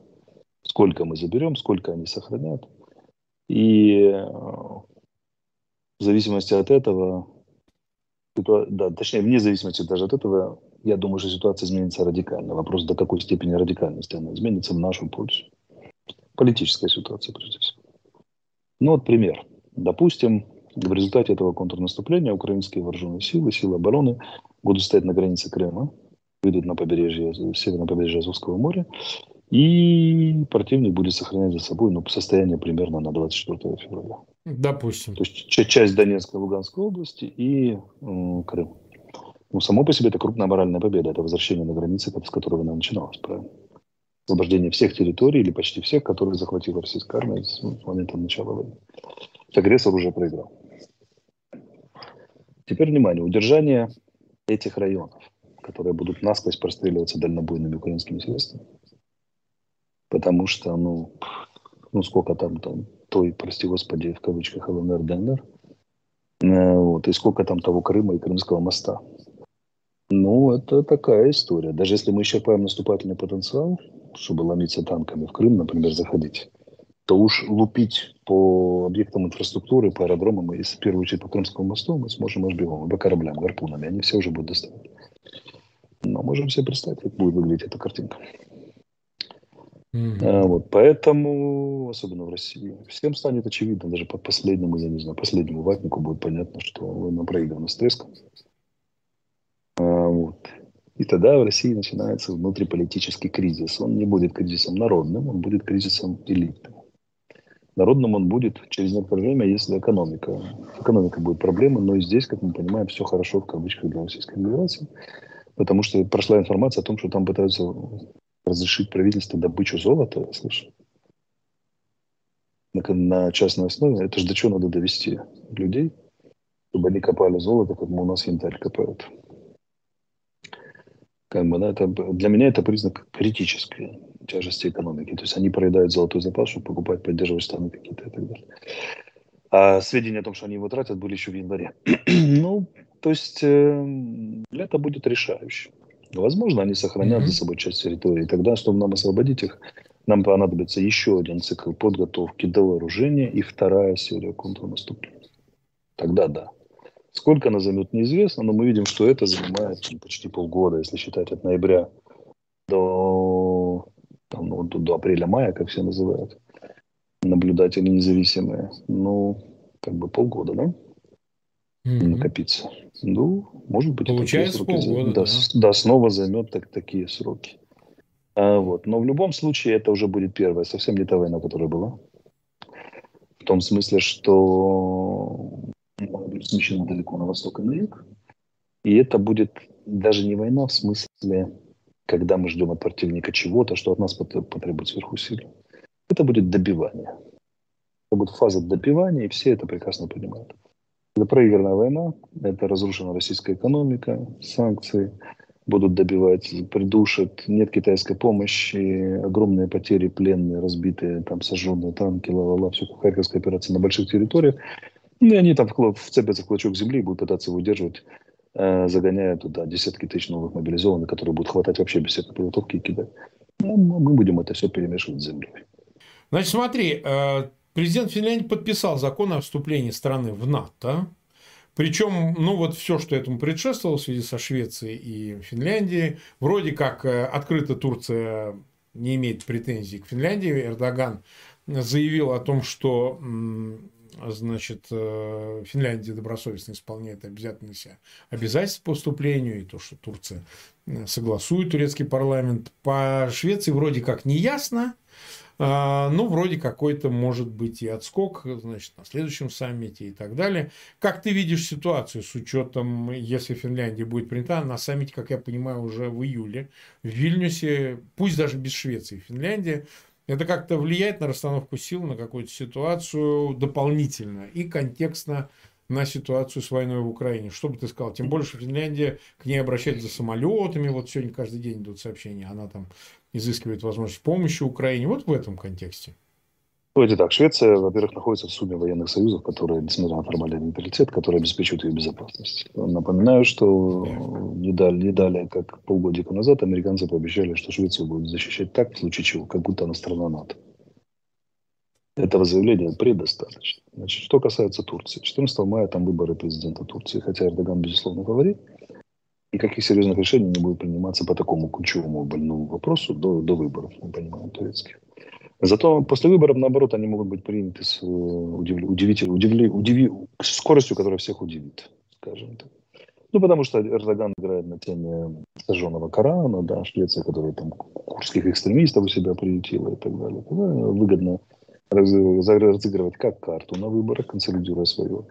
Сколько мы заберем, сколько они сохранят. И э, в зависимости от этого, да, точнее, вне зависимости даже от этого, я думаю, что ситуация изменится радикально. Вопрос, до какой степени радикальности она изменится в нашу пользу. Политическая ситуация, прежде всего. Ну вот пример. Допустим, в результате этого контрнаступления украинские вооруженные силы, силы обороны будут стоять на границе Крыма, выйдут на побережье, северное побережье Азовского моря, и противник будет сохранять за собой ну, состояние примерно на 24 февраля. Допустим. То есть часть Донецкой и Луганской области и э, Крым. Ну, само по себе это крупная моральная победа. Это возвращение на границы, с которой она начиналась, правильно? Освобождение всех территорий или почти всех, которые захватила российская армия с момента начала войны. Агрессор уже проиграл. Теперь внимание, удержание этих районов, которые будут насквозь простреливаться дальнобойными украинскими средствами. Потому что, ну, ну сколько там, там той, прости господи, в кавычках ЛНР, ДНР, э, вот, и сколько там того Крыма и Крымского моста. Ну, это такая история. Даже если мы исчерпаем наступательный потенциал, чтобы ломиться танками в Крым, например, заходить, то уж лупить по объектам инфраструктуры, по аэродромам и, в первую очередь, по Крымскому мосту мы сможем аж бегом, по кораблям, гарпунами. Они все уже будут доставать. Но можем себе представить, как будет выглядеть эта картинка. Mm-hmm. А, вот, поэтому, особенно в России, всем станет очевидно, даже по последнему, я не знаю, последнему ватнику будет понятно, что война проиграна с треском. А, вот. И тогда в России начинается внутриполитический кризис. Он не будет кризисом народным, он будет кризисом элитным. Народным он будет через некоторое время, если экономика. Экономика будет проблемой, но и здесь, как мы понимаем, все хорошо в кавычках для российской миграции. Потому что прошла информация о том, что там пытаются разрешить правительство добычу золота, слышал? На, на частной основе. Это же до чего надо довести людей, чтобы они копали золото, как мы у нас янтарь копают. Как бы, да, это, для меня это признак критической тяжести экономики. То есть они проедают золотой запас, чтобы покупать, поддерживать страны какие-то и так далее. А сведения о том, что они его тратят, были еще в январе. ну, то есть э, это будет решающим. Возможно, они сохранят mm-hmm. за собой часть территории. И тогда, чтобы нам освободить их, нам понадобится еще один цикл подготовки до вооружения и вторая серия контрнаступления. Тогда да. Сколько она займет, неизвестно, но мы видим, что это занимает почти полгода, если считать от ноября до, там, ну, до, до апреля-мая, как все называют, наблюдатели независимые. Ну, как бы полгода, да? Mm-hmm. Накопиться. Ну, может быть, Получается такие сроки полгода, да, да. да, снова займет так, такие сроки. А, вот. Но в любом случае это уже будет первая, совсем не та война, которая была. В том смысле, что смещена далеко на восток и на юг. И это будет даже не война в смысле, когда мы ждем от противника чего-то, что от нас потребует сверхусилий. Это будет добивание. Это будет фаза добивания, и все это прекрасно понимают. Это проигранная война, это разрушена российская экономика, санкции будут добивать, придушат, нет китайской помощи, огромные потери, пленные, разбитые, там сожженные танки, ла-ла-ла, все Харьковская операция на больших территориях. Ну, и они там вцепятся в клочок земли и будут пытаться его удерживать, э, загоняя туда десятки тысяч новых мобилизованных, которые будут хватать вообще без всякой подготовки и кидать. Ну, мы будем это все перемешивать с землей. Значит, смотри, э, президент Финляндии подписал закон о вступлении страны в НАТО. Причем, ну вот все, что этому предшествовало в связи со Швецией и Финляндией, вроде как э, открыто Турция не имеет претензий к Финляндии. Эрдоган заявил о том, что значит, э, Финляндия добросовестно исполняет обязательные себя обязательства по вступлению, и то, что Турция э, согласует турецкий парламент. По Швеции вроде как не ясно, ну, вроде какой-то может быть и отскок, значит, на следующем саммите и так далее. Как ты видишь ситуацию с учетом, если Финляндия будет принята на саммите, как я понимаю, уже в июле в Вильнюсе, пусть даже без Швеции, Финляндия, это как-то влияет на расстановку сил, на какую-то ситуацию дополнительно и контекстно на ситуацию с войной в Украине. Что бы ты сказал? Тем больше Финляндия к ней обращается за самолетами. Вот сегодня каждый день идут сообщения. Она там изыскивает возможность помощи Украине. Вот в этом контексте. Давайте так. Швеция, во-первых, находится в сумме военных союзов, которые, несмотря на формальный нейтралитет, которые обеспечивают ее безопасность. Напоминаю, что не далее, не далее, как полгодика назад, американцы пообещали, что Швецию будут защищать так, в случае чего, как будто она страна НАТО. Этого заявления предостаточно. Значит, что касается Турции. 14 мая там выборы президента Турции, хотя Эрдоган, безусловно, говорит, никаких серьезных решений не будет приниматься по такому ключевому больному вопросу до, до выборов, мы понимаем, турецких. Зато после выборов, наоборот, они могут быть приняты с э, удив... удивитель... удивли... удиви... скоростью, которая всех удивит, скажем так. Ну, потому что Эрдоган играет на теме сожженного Корана, да, Швеция, которая там курских экстремистов у себя приютила и так далее. Тогда выгодно разыгрывать как карту на выборах, консолидируя свое,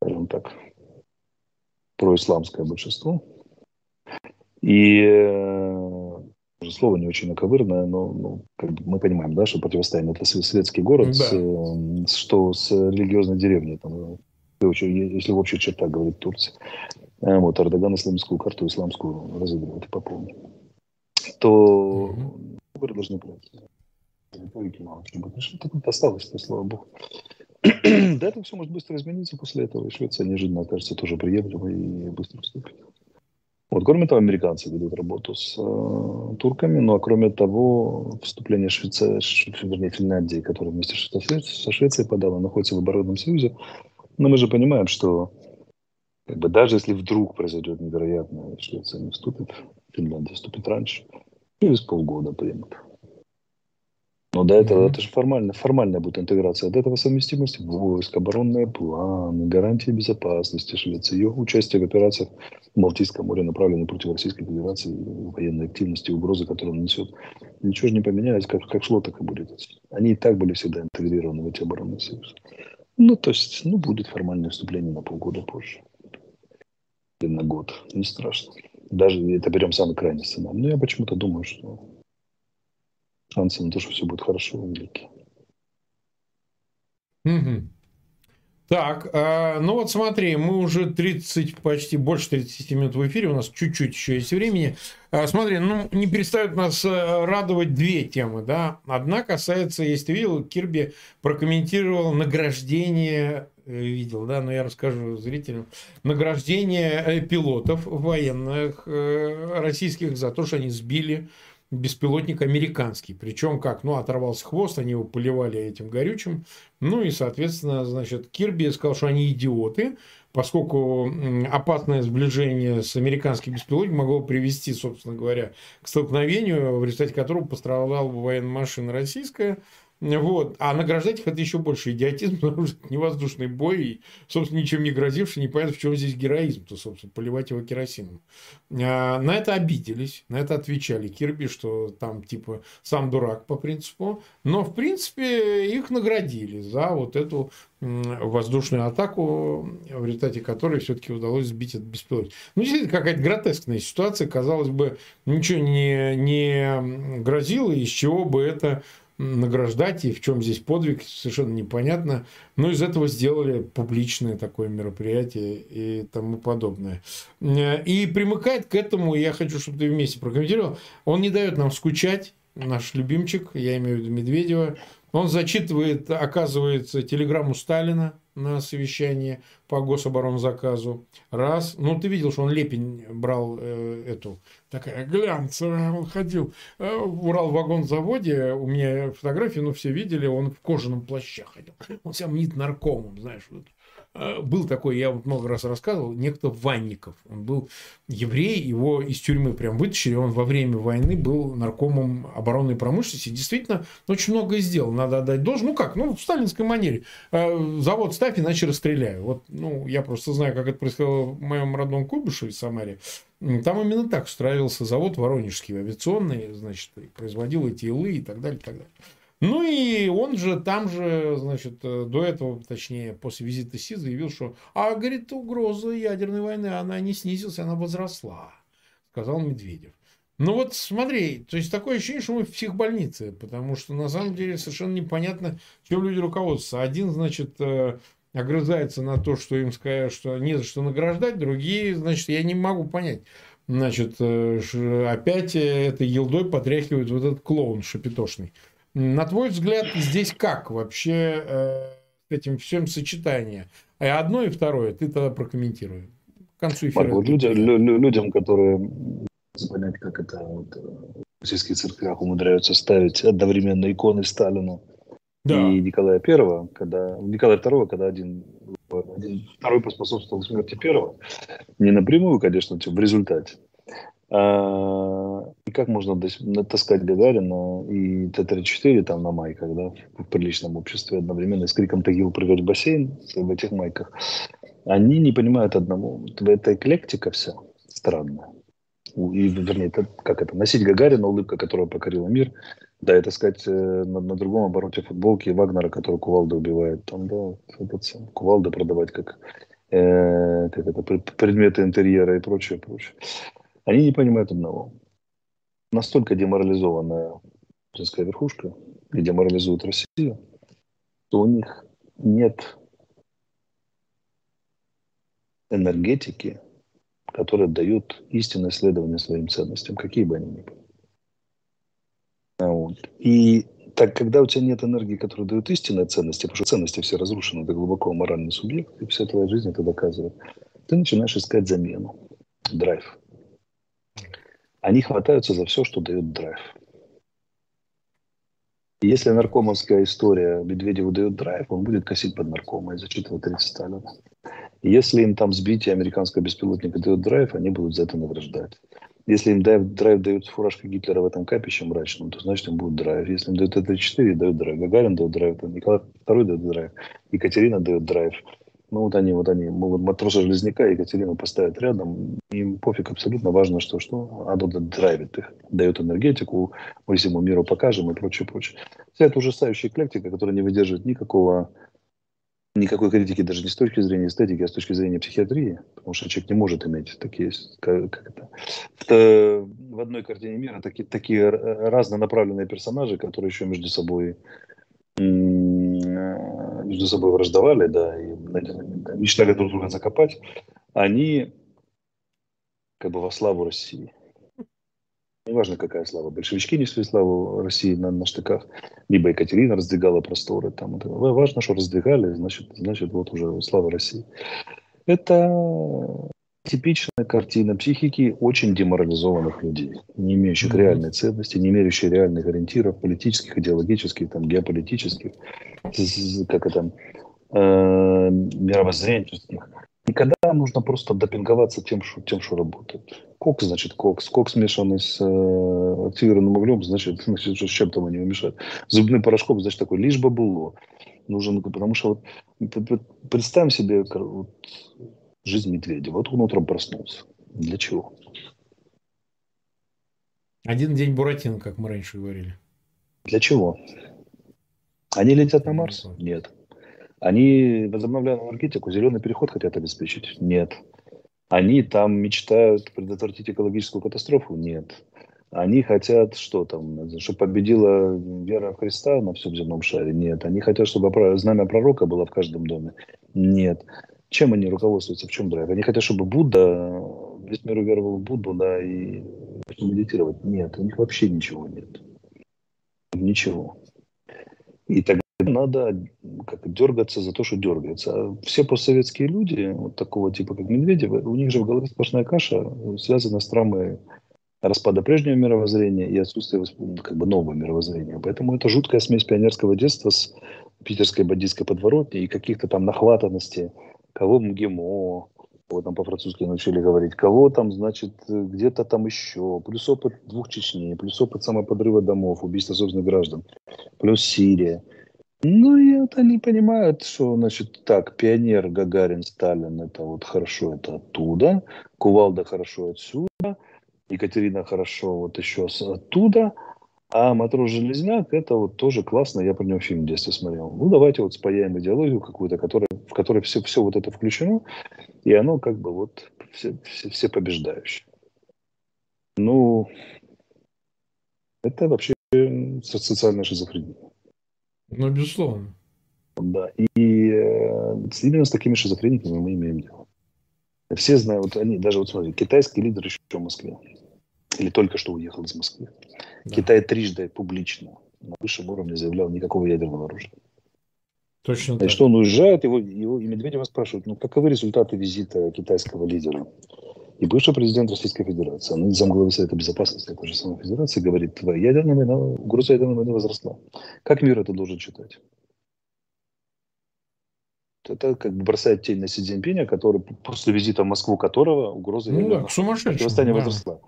скажем так, происламское большинство. И э, слово не очень наковырное, но ну, как бы мы понимаем, да, что противостояние это светский город, да. с, с, что с религиозной деревней, там, если в общих чертах говорит Турция. а вот Эрдоган исламскую карту исламскую разыгрывает по полной, то выборы должны пройти. Мало будет. Ну, так вот осталось, слава богу. да, это все может быстро измениться после этого, и Швеция неожиданно окажется тоже приемлемой и быстро вступит. Вот, кроме того, американцы ведут работу с э, турками, ну а кроме того, вступление Швеции, вернее, Финляндии, которая вместе со Швецией подала, находится в оборонном союзе. Но мы же понимаем, что как бы, даже если вдруг произойдет невероятное, Швеция не вступит, Финляндия вступит раньше, через полгода примут. Но до этого, mm-hmm. это же формально, формальная будет интеграция. До этого совместимость войск, оборонные планы, гарантии безопасности Швеции, ее участие в операциях в Балтийском море, направленной против Российской Федерации, военной активности, угрозы, которую он несет. Ничего же не поменялось, как, как шло, так и будет. Они и так были всегда интегрированы в эти оборонные союзы. Ну, то есть, ну, будет формальное вступление на полгода позже. Или на год. Не страшно. Даже это берем самый крайний сценарий. Но я почему-то думаю, что шансы на то, что все будет хорошо, велики. Угу. Так, э, ну вот смотри, мы уже 30, почти больше 30 минут в эфире, у нас чуть-чуть еще есть времени. Э, смотри, ну не перестают нас э, радовать две темы, да. Одна касается, если ты видел, Кирби прокомментировал награждение, э, видел, да, но я расскажу зрителям, награждение э, пилотов военных э, российских за то, что они сбили беспилотник американский. Причем как? Ну, оторвался хвост, они его поливали этим горючим. Ну и, соответственно, значит, Кирби сказал, что они идиоты, поскольку опасное сближение с американским беспилотником могло привести, собственно говоря, к столкновению, в результате которого пострадала бы военная машина российская. Вот. А награждать их это еще больше идиотизм, потому что это не воздушный бой, и, собственно, ничем не грозивший, непонятно, в чем здесь героизм-то, собственно, поливать его керосином. А, на это обиделись, на это отвечали Кирби, что там, типа, сам дурак по принципу. Но, в принципе, их наградили за вот эту воздушную атаку, в результате которой все-таки удалось сбить этот беспилотник. Ну, действительно, какая-то гротескная ситуация. Казалось бы, ничего не, не грозило, из чего бы это награждать, и в чем здесь подвиг, совершенно непонятно. Но из этого сделали публичное такое мероприятие и тому подобное. И примыкает к этому, я хочу, чтобы ты вместе прокомментировал, он не дает нам скучать, наш любимчик, я имею в виду Медведева, он зачитывает, оказывается, телеграмму Сталина на совещание по гособоронзаказу. Раз. Ну, ты видел, что он Лепень брал э, эту, такая глянцевая, он ходил э, в Урал-вагонзаводе, у меня фотографии, ну, все видели, он в кожаном плаще ходил. Он себя мнит наркомом, знаешь, вот был такой, я вот много раз рассказывал, некто Ванников. Он был еврей, его из тюрьмы прям вытащили. Он во время войны был наркомом оборонной промышленности. Действительно, очень многое сделал. Надо отдать должное. Ну как, ну в сталинской манере. Э, завод ставь, иначе расстреляю. Вот, ну, я просто знаю, как это происходило в моем родном Куйбышеве в Самаре. Там именно так устраивался завод Воронежский авиационный, значит, производил эти илы и так далее, и так далее. Ну и он же там же, значит, э, до этого, точнее, после визита Си заявил, что, а, говорит, угроза ядерной войны, она не снизилась, она возросла, сказал Медведев. Ну вот смотри, то есть такое ощущение, что мы в психбольнице, потому что на самом деле совершенно непонятно, чем люди руководствуются. Один, значит, э, огрызается на то, что им сказали, что не за что награждать, другие, значит, я не могу понять. Значит, э, опять этой елдой потряхивает вот этот клоун шапитошный. На твой взгляд, здесь как вообще э, этим всем сочетание? И одно и второе, ты тогда прокомментируй. К концу эфира. Марк, вот людям, лю, людям, которые понять, как это вот, э, в российских церквях умудряются ставить одновременно иконы Сталина да. и Николая Первого, когда Николая Второго, когда один, один второй поспособствовал смерти первого, не напрямую, конечно, в результате, а, и как можно натаскать Гагарина и Т-34 там на майках, да, в приличном обществе одновременно с криком «Тагил, прыгать в бассейн» в этих майках. Они не понимают одного. Это эклектика вся странная. И, вернее, это, как это, носить Гагарина, улыбка, которая покорила мир, да, это сказать, э, на, на другом обороте футболки Вагнера, который кувалда убивает, там, да, этот сам, кувалда продавать как, э, как это, предметы интерьера и прочее, прочее. Они не понимают одного. Настолько деморализованная путинская верхушка и деморализует Россию, что у них нет энергетики которые дают истинное следование своим ценностям, какие бы они ни были. Вот. И так, когда у тебя нет энергии, которая дает истинные ценности, потому что ценности все разрушены, ты глубоко моральный субъект, и вся твоя жизнь это доказывает, ты начинаешь искать замену, драйв. Они хватаются за все, что дает драйв. И если наркомовская история Медведеву дает драйв, он будет косить под наркома и зачитывать 30 Сталина. Если им там сбитие американского беспилотника дает драйв, они будут за это награждать. Если им драйв, драйв дают фуражка Гитлера в этом капище мрачном, то значит им будет драйв. Если им дают Т-34, дают драйв. Гагарин дает драйв, Николай II дает драйв, Екатерина дает драйв. Ну вот они, вот они могут матроса Железняка и Екатерину поставить рядом. Им пофиг абсолютно важно, что, что оно драйвит их, дает энергетику, мы всему миру покажем и прочее, прочее. Вся эта ужасающая эклектика, которая не выдерживает никакого никакой критики даже не с точки зрения эстетики, а с точки зрения психиатрии, потому что человек не может иметь такие, как, как это, в, в одной картине мира такие, такие разнонаправленные персонажи, которые еще между собой между собой враждовали, да, и мечтали друг друга закопать, они как бы во славу России. Неважно, какая слава. Большевички несли славу России на, на штыках, либо Екатерина раздвигала просторы. Там. Это, важно, что раздвигали, значит, значит, вот уже слава России. Это типичная картина психики очень деморализованных людей, не имеющих mm-hmm. реальной ценности, не имеющих реальных ориентиров политических, идеологических, там, геополитических, как это, э, мировоззренческих. Никогда нужно просто допинговаться тем, что, тем, что работает. Кокс, значит, кокс. Кокс, смешанный с э, активированным углем, значит, значит, с чем-то его не мешает. Зубным порошком, значит, такой, лишь бы было. Нужен, потому что вот, представим себе вот, жизнь медведя. Вот он утром проснулся. Для чего? Один день Буратино, как мы раньше говорили. Для чего? Они летят на Марс? Нет. Они возобновляют энергетику, зеленый переход хотят обеспечить? Нет. Они там мечтают предотвратить экологическую катастрофу? Нет. Они хотят, что там, чтобы победила вера в Христа на всем земном шаре? Нет. Они хотят, чтобы знамя пророка было в каждом доме? Нет. Чем они руководствуются, в чем драйв? Они хотят, чтобы Будда, весь мир уверовал в Будду, да, и медитировать? Нет, у них вообще ничего нет. Ничего. И тогда надо как дергаться за то, что дергается. А все постсоветские люди, вот такого типа, как Медведев, у них же в голове сплошная каша, связана с травмой распада прежнего мировоззрения и отсутствия как бы нового мировоззрения. Поэтому это жуткая смесь пионерского детства с питерской бандитской подворотней и каких-то там нахватанностей, кого МГИМО, кого там по-французски научили говорить, кого там, значит, где-то там еще, плюс опыт двух Чечни, плюс опыт самоподрыва домов, убийства собственных граждан, плюс Сирия – ну, и вот они понимают, что, значит, так, пионер Гагарин, Сталин, это вот хорошо, это оттуда, Кувалда хорошо отсюда, Екатерина хорошо вот еще оттуда, а Матрос Железняк, это вот тоже классно, я про него фильм в детстве смотрел. Ну, давайте вот спаяем идеологию какую-то, которая, в которой все, все вот это включено, и оно как бы вот все, все, все побеждающие. Ну, это вообще социальная шизофрения. Ну, безусловно. Да, и э, именно с такими шизофрениками мы имеем дело. Все знают, вот они, даже вот смотри, китайский лидер еще в Москве. Или только что уехал из Москвы. Да. Китай трижды публично на высшем уровне заявлял никакого ядерного оружия. Точно Значит, так. он уезжает, его, его, и Медведева спрашивают, ну, каковы результаты визита китайского лидера? И бывший президент Российской Федерации, он замглавы Совета Безопасности той же самой Федерации, говорит, твоя ядерная война, угроза ядерной войны возросла. Как мир это должен читать? Это как бы бросает тень на Си Цзиньпиня, который после визита в Москву которого угроза ну, ядерного восстания да. возросла.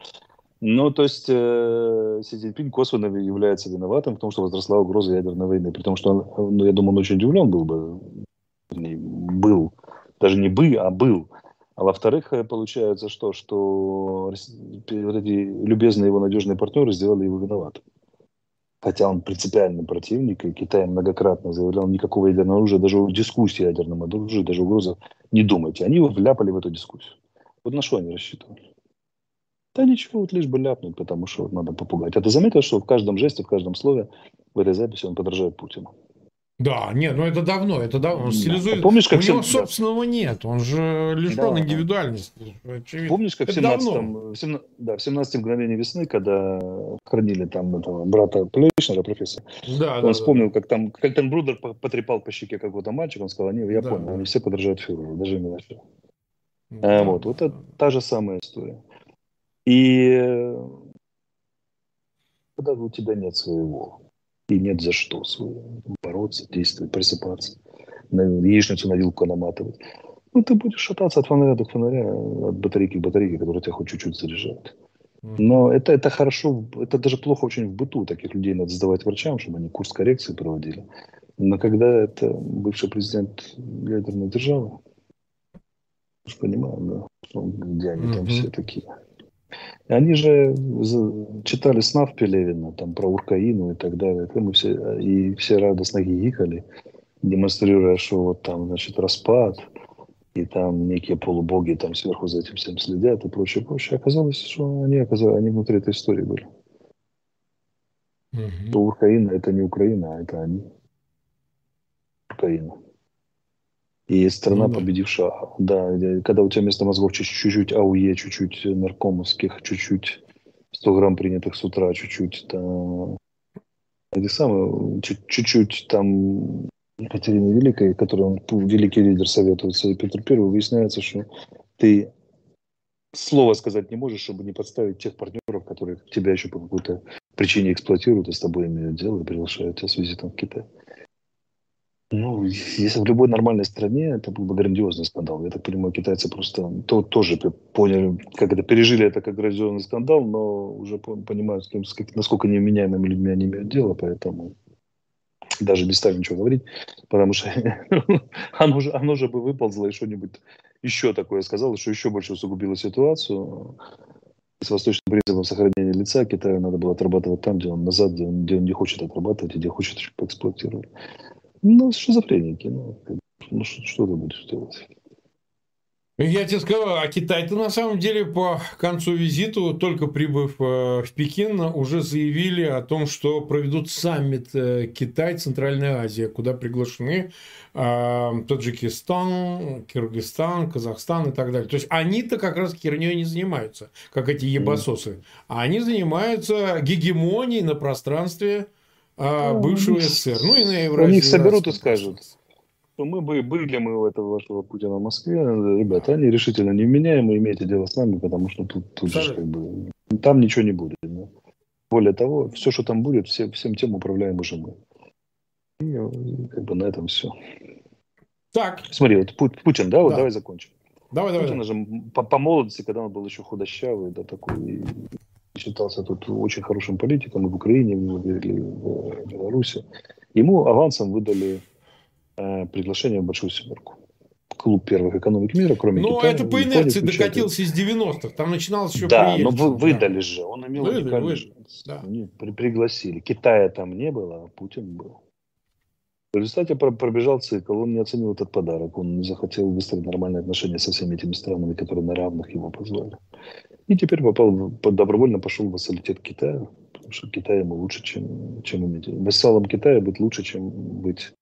Ну, то есть э, Си Цзиньпинь косвенно является виноватым в том, что возросла угроза ядерной войны. При том, что он, ну, я думаю, он очень удивлен был бы, был, даже не бы, а был а во-вторых, э, получается что? Что вот эти любезные его надежные партнеры сделали его виноватым. Хотя он принципиальный противник, и Китай многократно заявлял, никакого ядерного оружия, даже в дискуссии о ядерном оружии, даже угроза, не думайте. Они его вляпали в эту дискуссию. Вот на что они рассчитывали? Да ничего, вот лишь бы ляпнуть, потому что надо попугать. А ты заметил, что в каждом жесте, в каждом слове в этой записи он подражает Путину? Да, нет, ну это давно, это давно. Он Да. стилизует. А помнишь, как У него да. собственного нет, он же лишен Да. индивидуальности. очевидно. Помнишь, как в Это 17 давно. в 17 да, в 17 мгновение весны, когда хранили там этого брата Плейшнера, профессора, Да, он да, вспомнил, как там Кальтенбрудер по- потрепал по щеке какого-то мальчика, он сказал, они, я Да, понял, да. они все подражают фюреру, даже Милошевичу. да. А, вот, вот это та же самая история. И э, когда у тебя нет своего, и нет за что бороться, действовать, просыпаться, на яичницу на вилку наматывать, ну, ты будешь шататься от фонаря до фонаря, от батарейки к батарейке, которая тебя хоть чуть-чуть заряжает. Но это, это хорошо, это даже плохо очень в быту. Таких людей надо сдавать врачам, чтобы они курс коррекции проводили. Но когда это бывший президент ядерной державы, понимаем, да, где они там все такие. Они же читали снав Пелевина там про Уркаину и так далее. И мы все, и все радостно гигикали, демонстрируя, что вот там, значит, распад, и там некие полубоги там сверху за этим всем следят и прочее, прочее. Оказалось, что они, оказались, они внутри этой истории были. Что Украина – это не Украина, а это они. Украина. И страна, Ну да. победившая, да, когда у тебя вместо мозгов чуть- чуть-чуть АУЕ, чуть-чуть наркомовских, чуть-чуть 100 грамм принятых с утра, чуть-чуть там, эти самые, чуть- чуть-чуть там Екатерины Великой, которой он, великий лидер советуется, и Петр Первый, выясняется, что ты слова сказать не можешь, чтобы не подставить тех партнеров, которые тебя еще по какой-то причине эксплуатируют и с тобой имеют дело и приглашают тебя с визитом в Китай. Ну, если в любой нормальной стране, это был бы грандиозный скандал. Я так понимаю, китайцы просто то, тоже поняли, как это, пережили это как грандиозный скандал, но уже по- понимают, с кем, с как- насколько невменяемыми людьми они имеют дело, поэтому даже не стали ничего говорить, потому что оно же, оно же бы выползло и что-нибудь еще такое сказало, что еще больше усугубило ситуацию. С восточным принципом сохранения лица Китаю надо было отрабатывать там, где он назад, где он, где он не хочет отрабатывать, и где хочет еще поэксплуатировать. Ну, шизофреники. Ну, ну что, что ты будешь делать? Я тебе скажу, а Китай-то на самом деле по концу визиту, только прибыв э, в Пекин, уже заявили о том, что проведут саммит э, Китай-Центральная Азия, куда приглашены э, Таджикистан, Кыргызстан, Казахстан и так далее. То есть они-то как раз херней не занимаются, как эти ебасосы. А они занимаются гегемонией на пространстве э, Ну, бывшего у СССР. Ну и на у Евразии. них соберут и скажут. Ну, мы бы были мы у этого вашего Путина в Москве, ребята, они решительно невменяемы, имейте дело с нами, потому что тут, тут же как бы там ничего не будет. да. Более того, все, что там будет, все, всем тем управляем уже мы. И, и как бы на этом все. Так, Смотри, вот Пу- Путин, да, вот Да. давай закончим. давай, давай. Путин же по, по молодости, когда он был еще худощавый, да, такой, и считался тут очень хорошим политиком и в Украине, и в Беларуси. Ему авансом выдали э, приглашение в Большую Семерку. Клуб первых экономик мира, кроме Ну, Китая. это по инерции докатился из 90-х. Там начиналось еще Да, но вы, да. выдали же, он имел Выдали, уникальный выдали, да. При- пригласили. Китая там не было, а Путин был. В результате про- пробежал цикл, он не оценил этот подарок, он не захотел выстроить нормальные отношения со всеми этими странами, которые на равных его позвали. И теперь попал, добровольно пошел в вассалитет Китая, потому что Китай ему лучше, чем, чем иметь. Вассалом Китая быть лучше, чем быть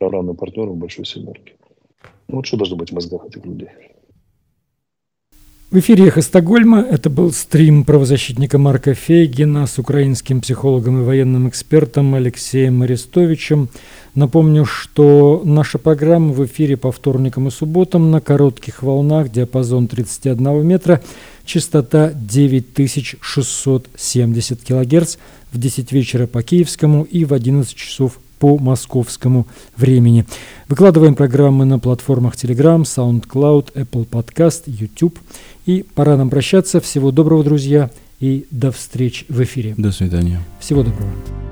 равным партнером Большой Семерке. Ну вот что должно быть в мозгах этих людей? В эфире «Эхо Стокгольма» это был стрим правозащитника Марка Фейгина с украинским психологом и военным экспертом Алексеем Арестовичем. Напомню, что наша программа в эфире по вторникам и субботам на коротких волнах, диапазон 31 метра, частота 9670 килогерц в 10 вечера по киевскому и в 11 часов по московскому времени. Выкладываем программы на платформах Telegram, SoundCloud, Apple Podcast, YouTube. И пора нам прощаться. Всего доброго, друзья, и до встречи в эфире. До свидания. Всего доброго.